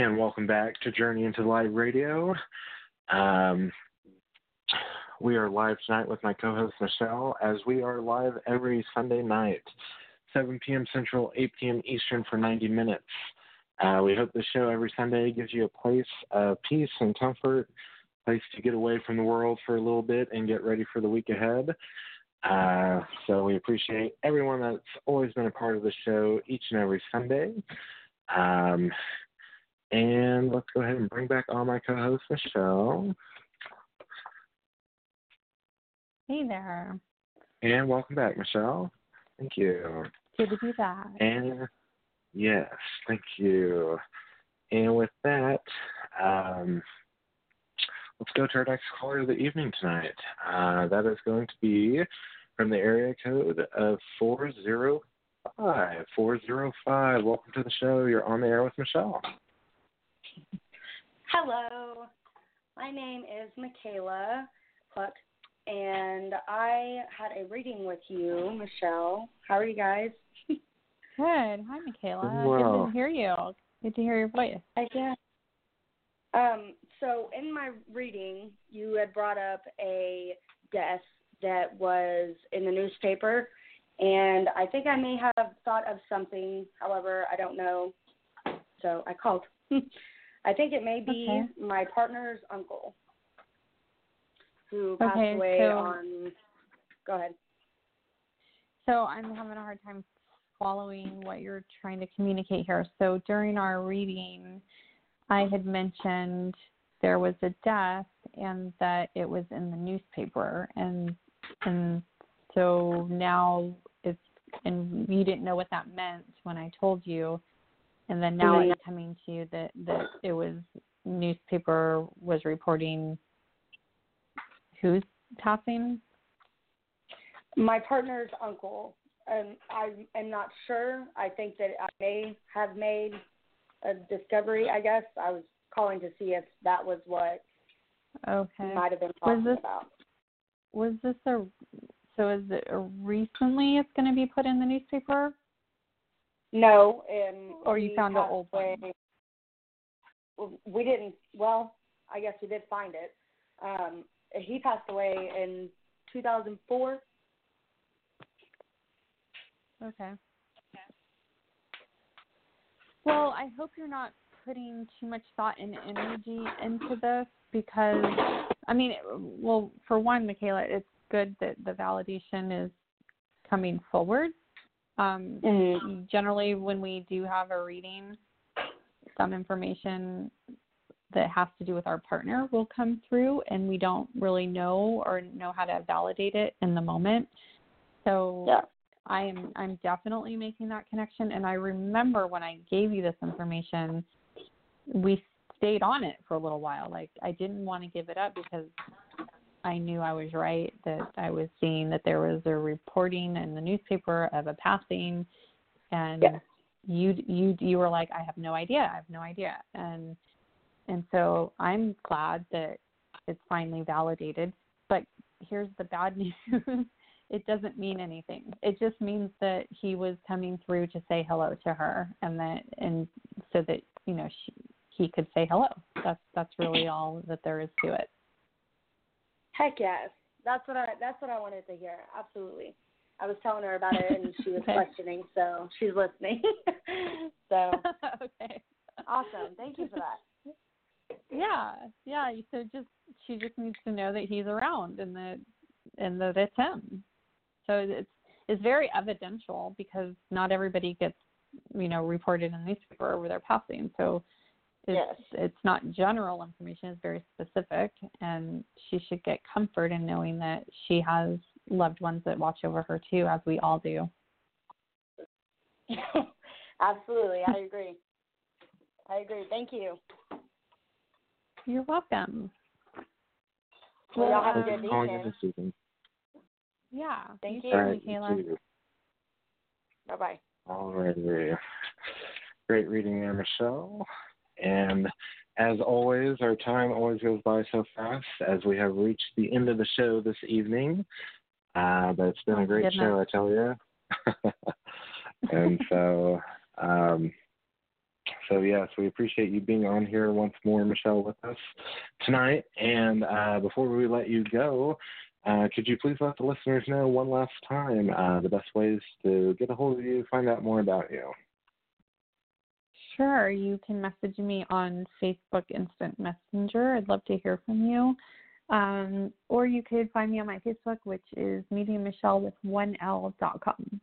And welcome back to Journey into Light Radio. Um, we are live tonight with my co host Michele, as we are live every Sunday night, 7 p.m. Central, 8 p.m. Eastern for 90 minutes. Uh, we hope the show every Sunday gives you a place of peace and comfort, place to get away from the world for a little bit and get ready for the week ahead. Uh, so we appreciate everyone that's always been a part of the show each and every Sunday. Um, and let's go ahead and bring back on my co-host Michele. Hey there. And welcome back, Michele. Thank you. Good to be back. And yes, thank you. And with that, um, let's go to our next caller of the evening tonight. Uh, that is going to be from the area code of 405. 405. Welcome to the show. You're on the air with Michele. Hello. My name is Michaela Cluck, and I had a reading with you, Michele. How are you guys? Good. Hi, Michaela. Wow. Good to hear you. Good to hear your voice. I guess. Um, so in my reading, you had brought up a death that was in the newspaper, and I think I may have thought of something. However, I don't know. So I called. I think it may be Okay. my partner's uncle who passed Okay, away so- on. Go ahead. So I'm having a hard time following what you're trying to communicate here. So during our reading, I had mentioned there was a death and that it was in the newspaper and and so now it's and you didn't know what that meant when I told you and then now Mhm. it's coming to you that that it was newspaper was reporting who's passing My partner's uncle. Um, I am not sure. I think that I may have made a discovery. I guess I was calling to see if that was what okay might have been Was talking this- about. was this a so is it recently it's going to be put in the newspaper No, um, Or you found an old away. one? We didn't. Well, I guess we did find it. Um, he passed away in 2004. okay well i hope you're not putting too much thought and energy into this because i mean well for one michaela it's good that the validation is coming forward um Mm-hmm. generally when we do have a reading some information that has to do with our partner will come through and we don't really know or know how to validate it in the moment so Yeah. i am i'm definitely making that connection and i remember when i gave you this information we stayed on it for a little while like i didn't want to give it up because I knew I was right that I was seeing that there was a reporting in the newspaper of a passing, and you you you were like, I have no idea, I have no idea, and and so I'm glad that it's finally validated. But here's the bad news: it doesn't mean anything. It just means that he was coming through to say hello to her, and that and so that you know she, he could say hello. That's that's really all that there is to it. Heck yes. That's what I that's what I wanted to hear. Absolutely. I was telling her about it and she was Okay. questioning, so she's listening. so okay. awesome. Thank you for that. Yeah, yeah. So just she just needs to know that he's around and that and that it's him. So it's it's very evidential because not everybody gets you know reported in the newspaper over their passing. So it's Yes. it's not general information. It's very specific, and she should get comfort in knowing that she has loved ones that watch over her too, as we all do. Absolutely, I agree. I agree. Thank you. You're welcome. Well, y'all have a um, good Calling evening. evening. Yeah. Thank you you. All too, right, Michaela. you. Bye bye. All right. Great reading there, Michele. And as always, our time always goes by so fast as we have reached the end of the show this evening. Uh, but it's been a great goodness. show, I tell you. and so, um, So, yes, we appreciate you being on here once more, Michele, with us tonight. And uh, before we let you go, uh, could you please let the listeners know one last time uh, the best ways to get a hold of you, find out more about you? Sure. You can message me on Facebook Instant Messenger. I'd love to hear from you. Um, or you could find me on my Facebook, which is Medium Michele with one L dot com.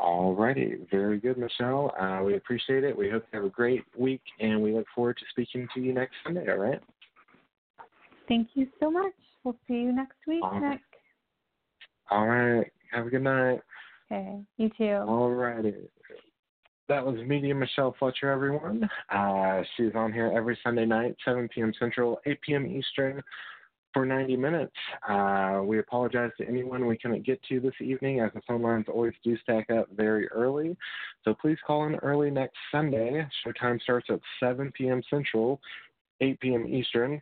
All righty. Very good, Michele. Uh, we appreciate it. We hope you have a great week, and we look forward to speaking to you next Sunday, all right? Thank you so much. We'll see you next week, All Nick. right. All right. Have a good night. Okay. You too. All righty. That was Medium Michele Fletcher, everyone. Uh, she's on here every Sunday night, 7 p.m. Central, 8 p.m. Eastern, for 90 minutes. Uh, we apologize to anyone we couldn't get to this evening, as the phone lines always do stack up very early. So please call in early next Sunday. Showtime starts at 7 p.m. Central, 8 p.m. Eastern.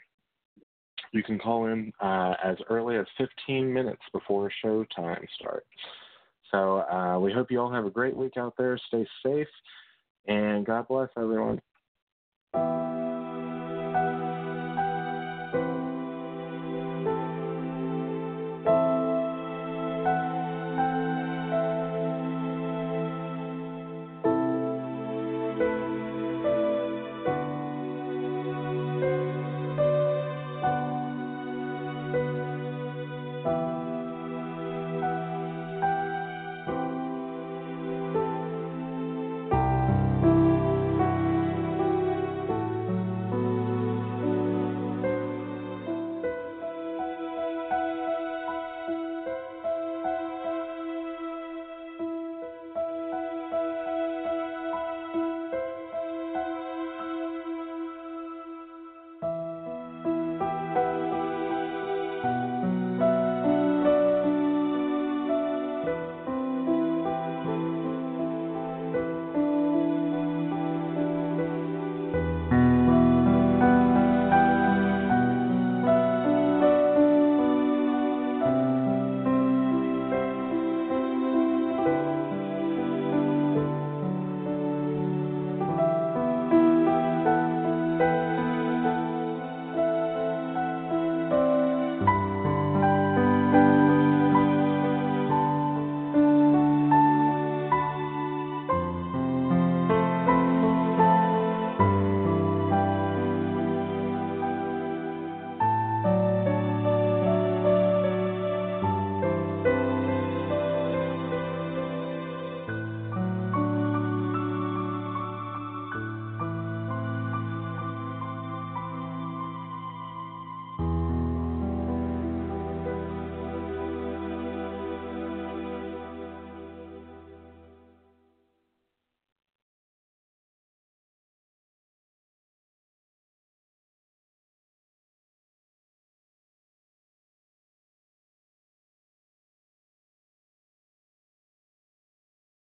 You can call in uh, as early as 15 minutes before showtime starts. So uh, we hope you all have a great week out there. Stay safe, and God bless everyone.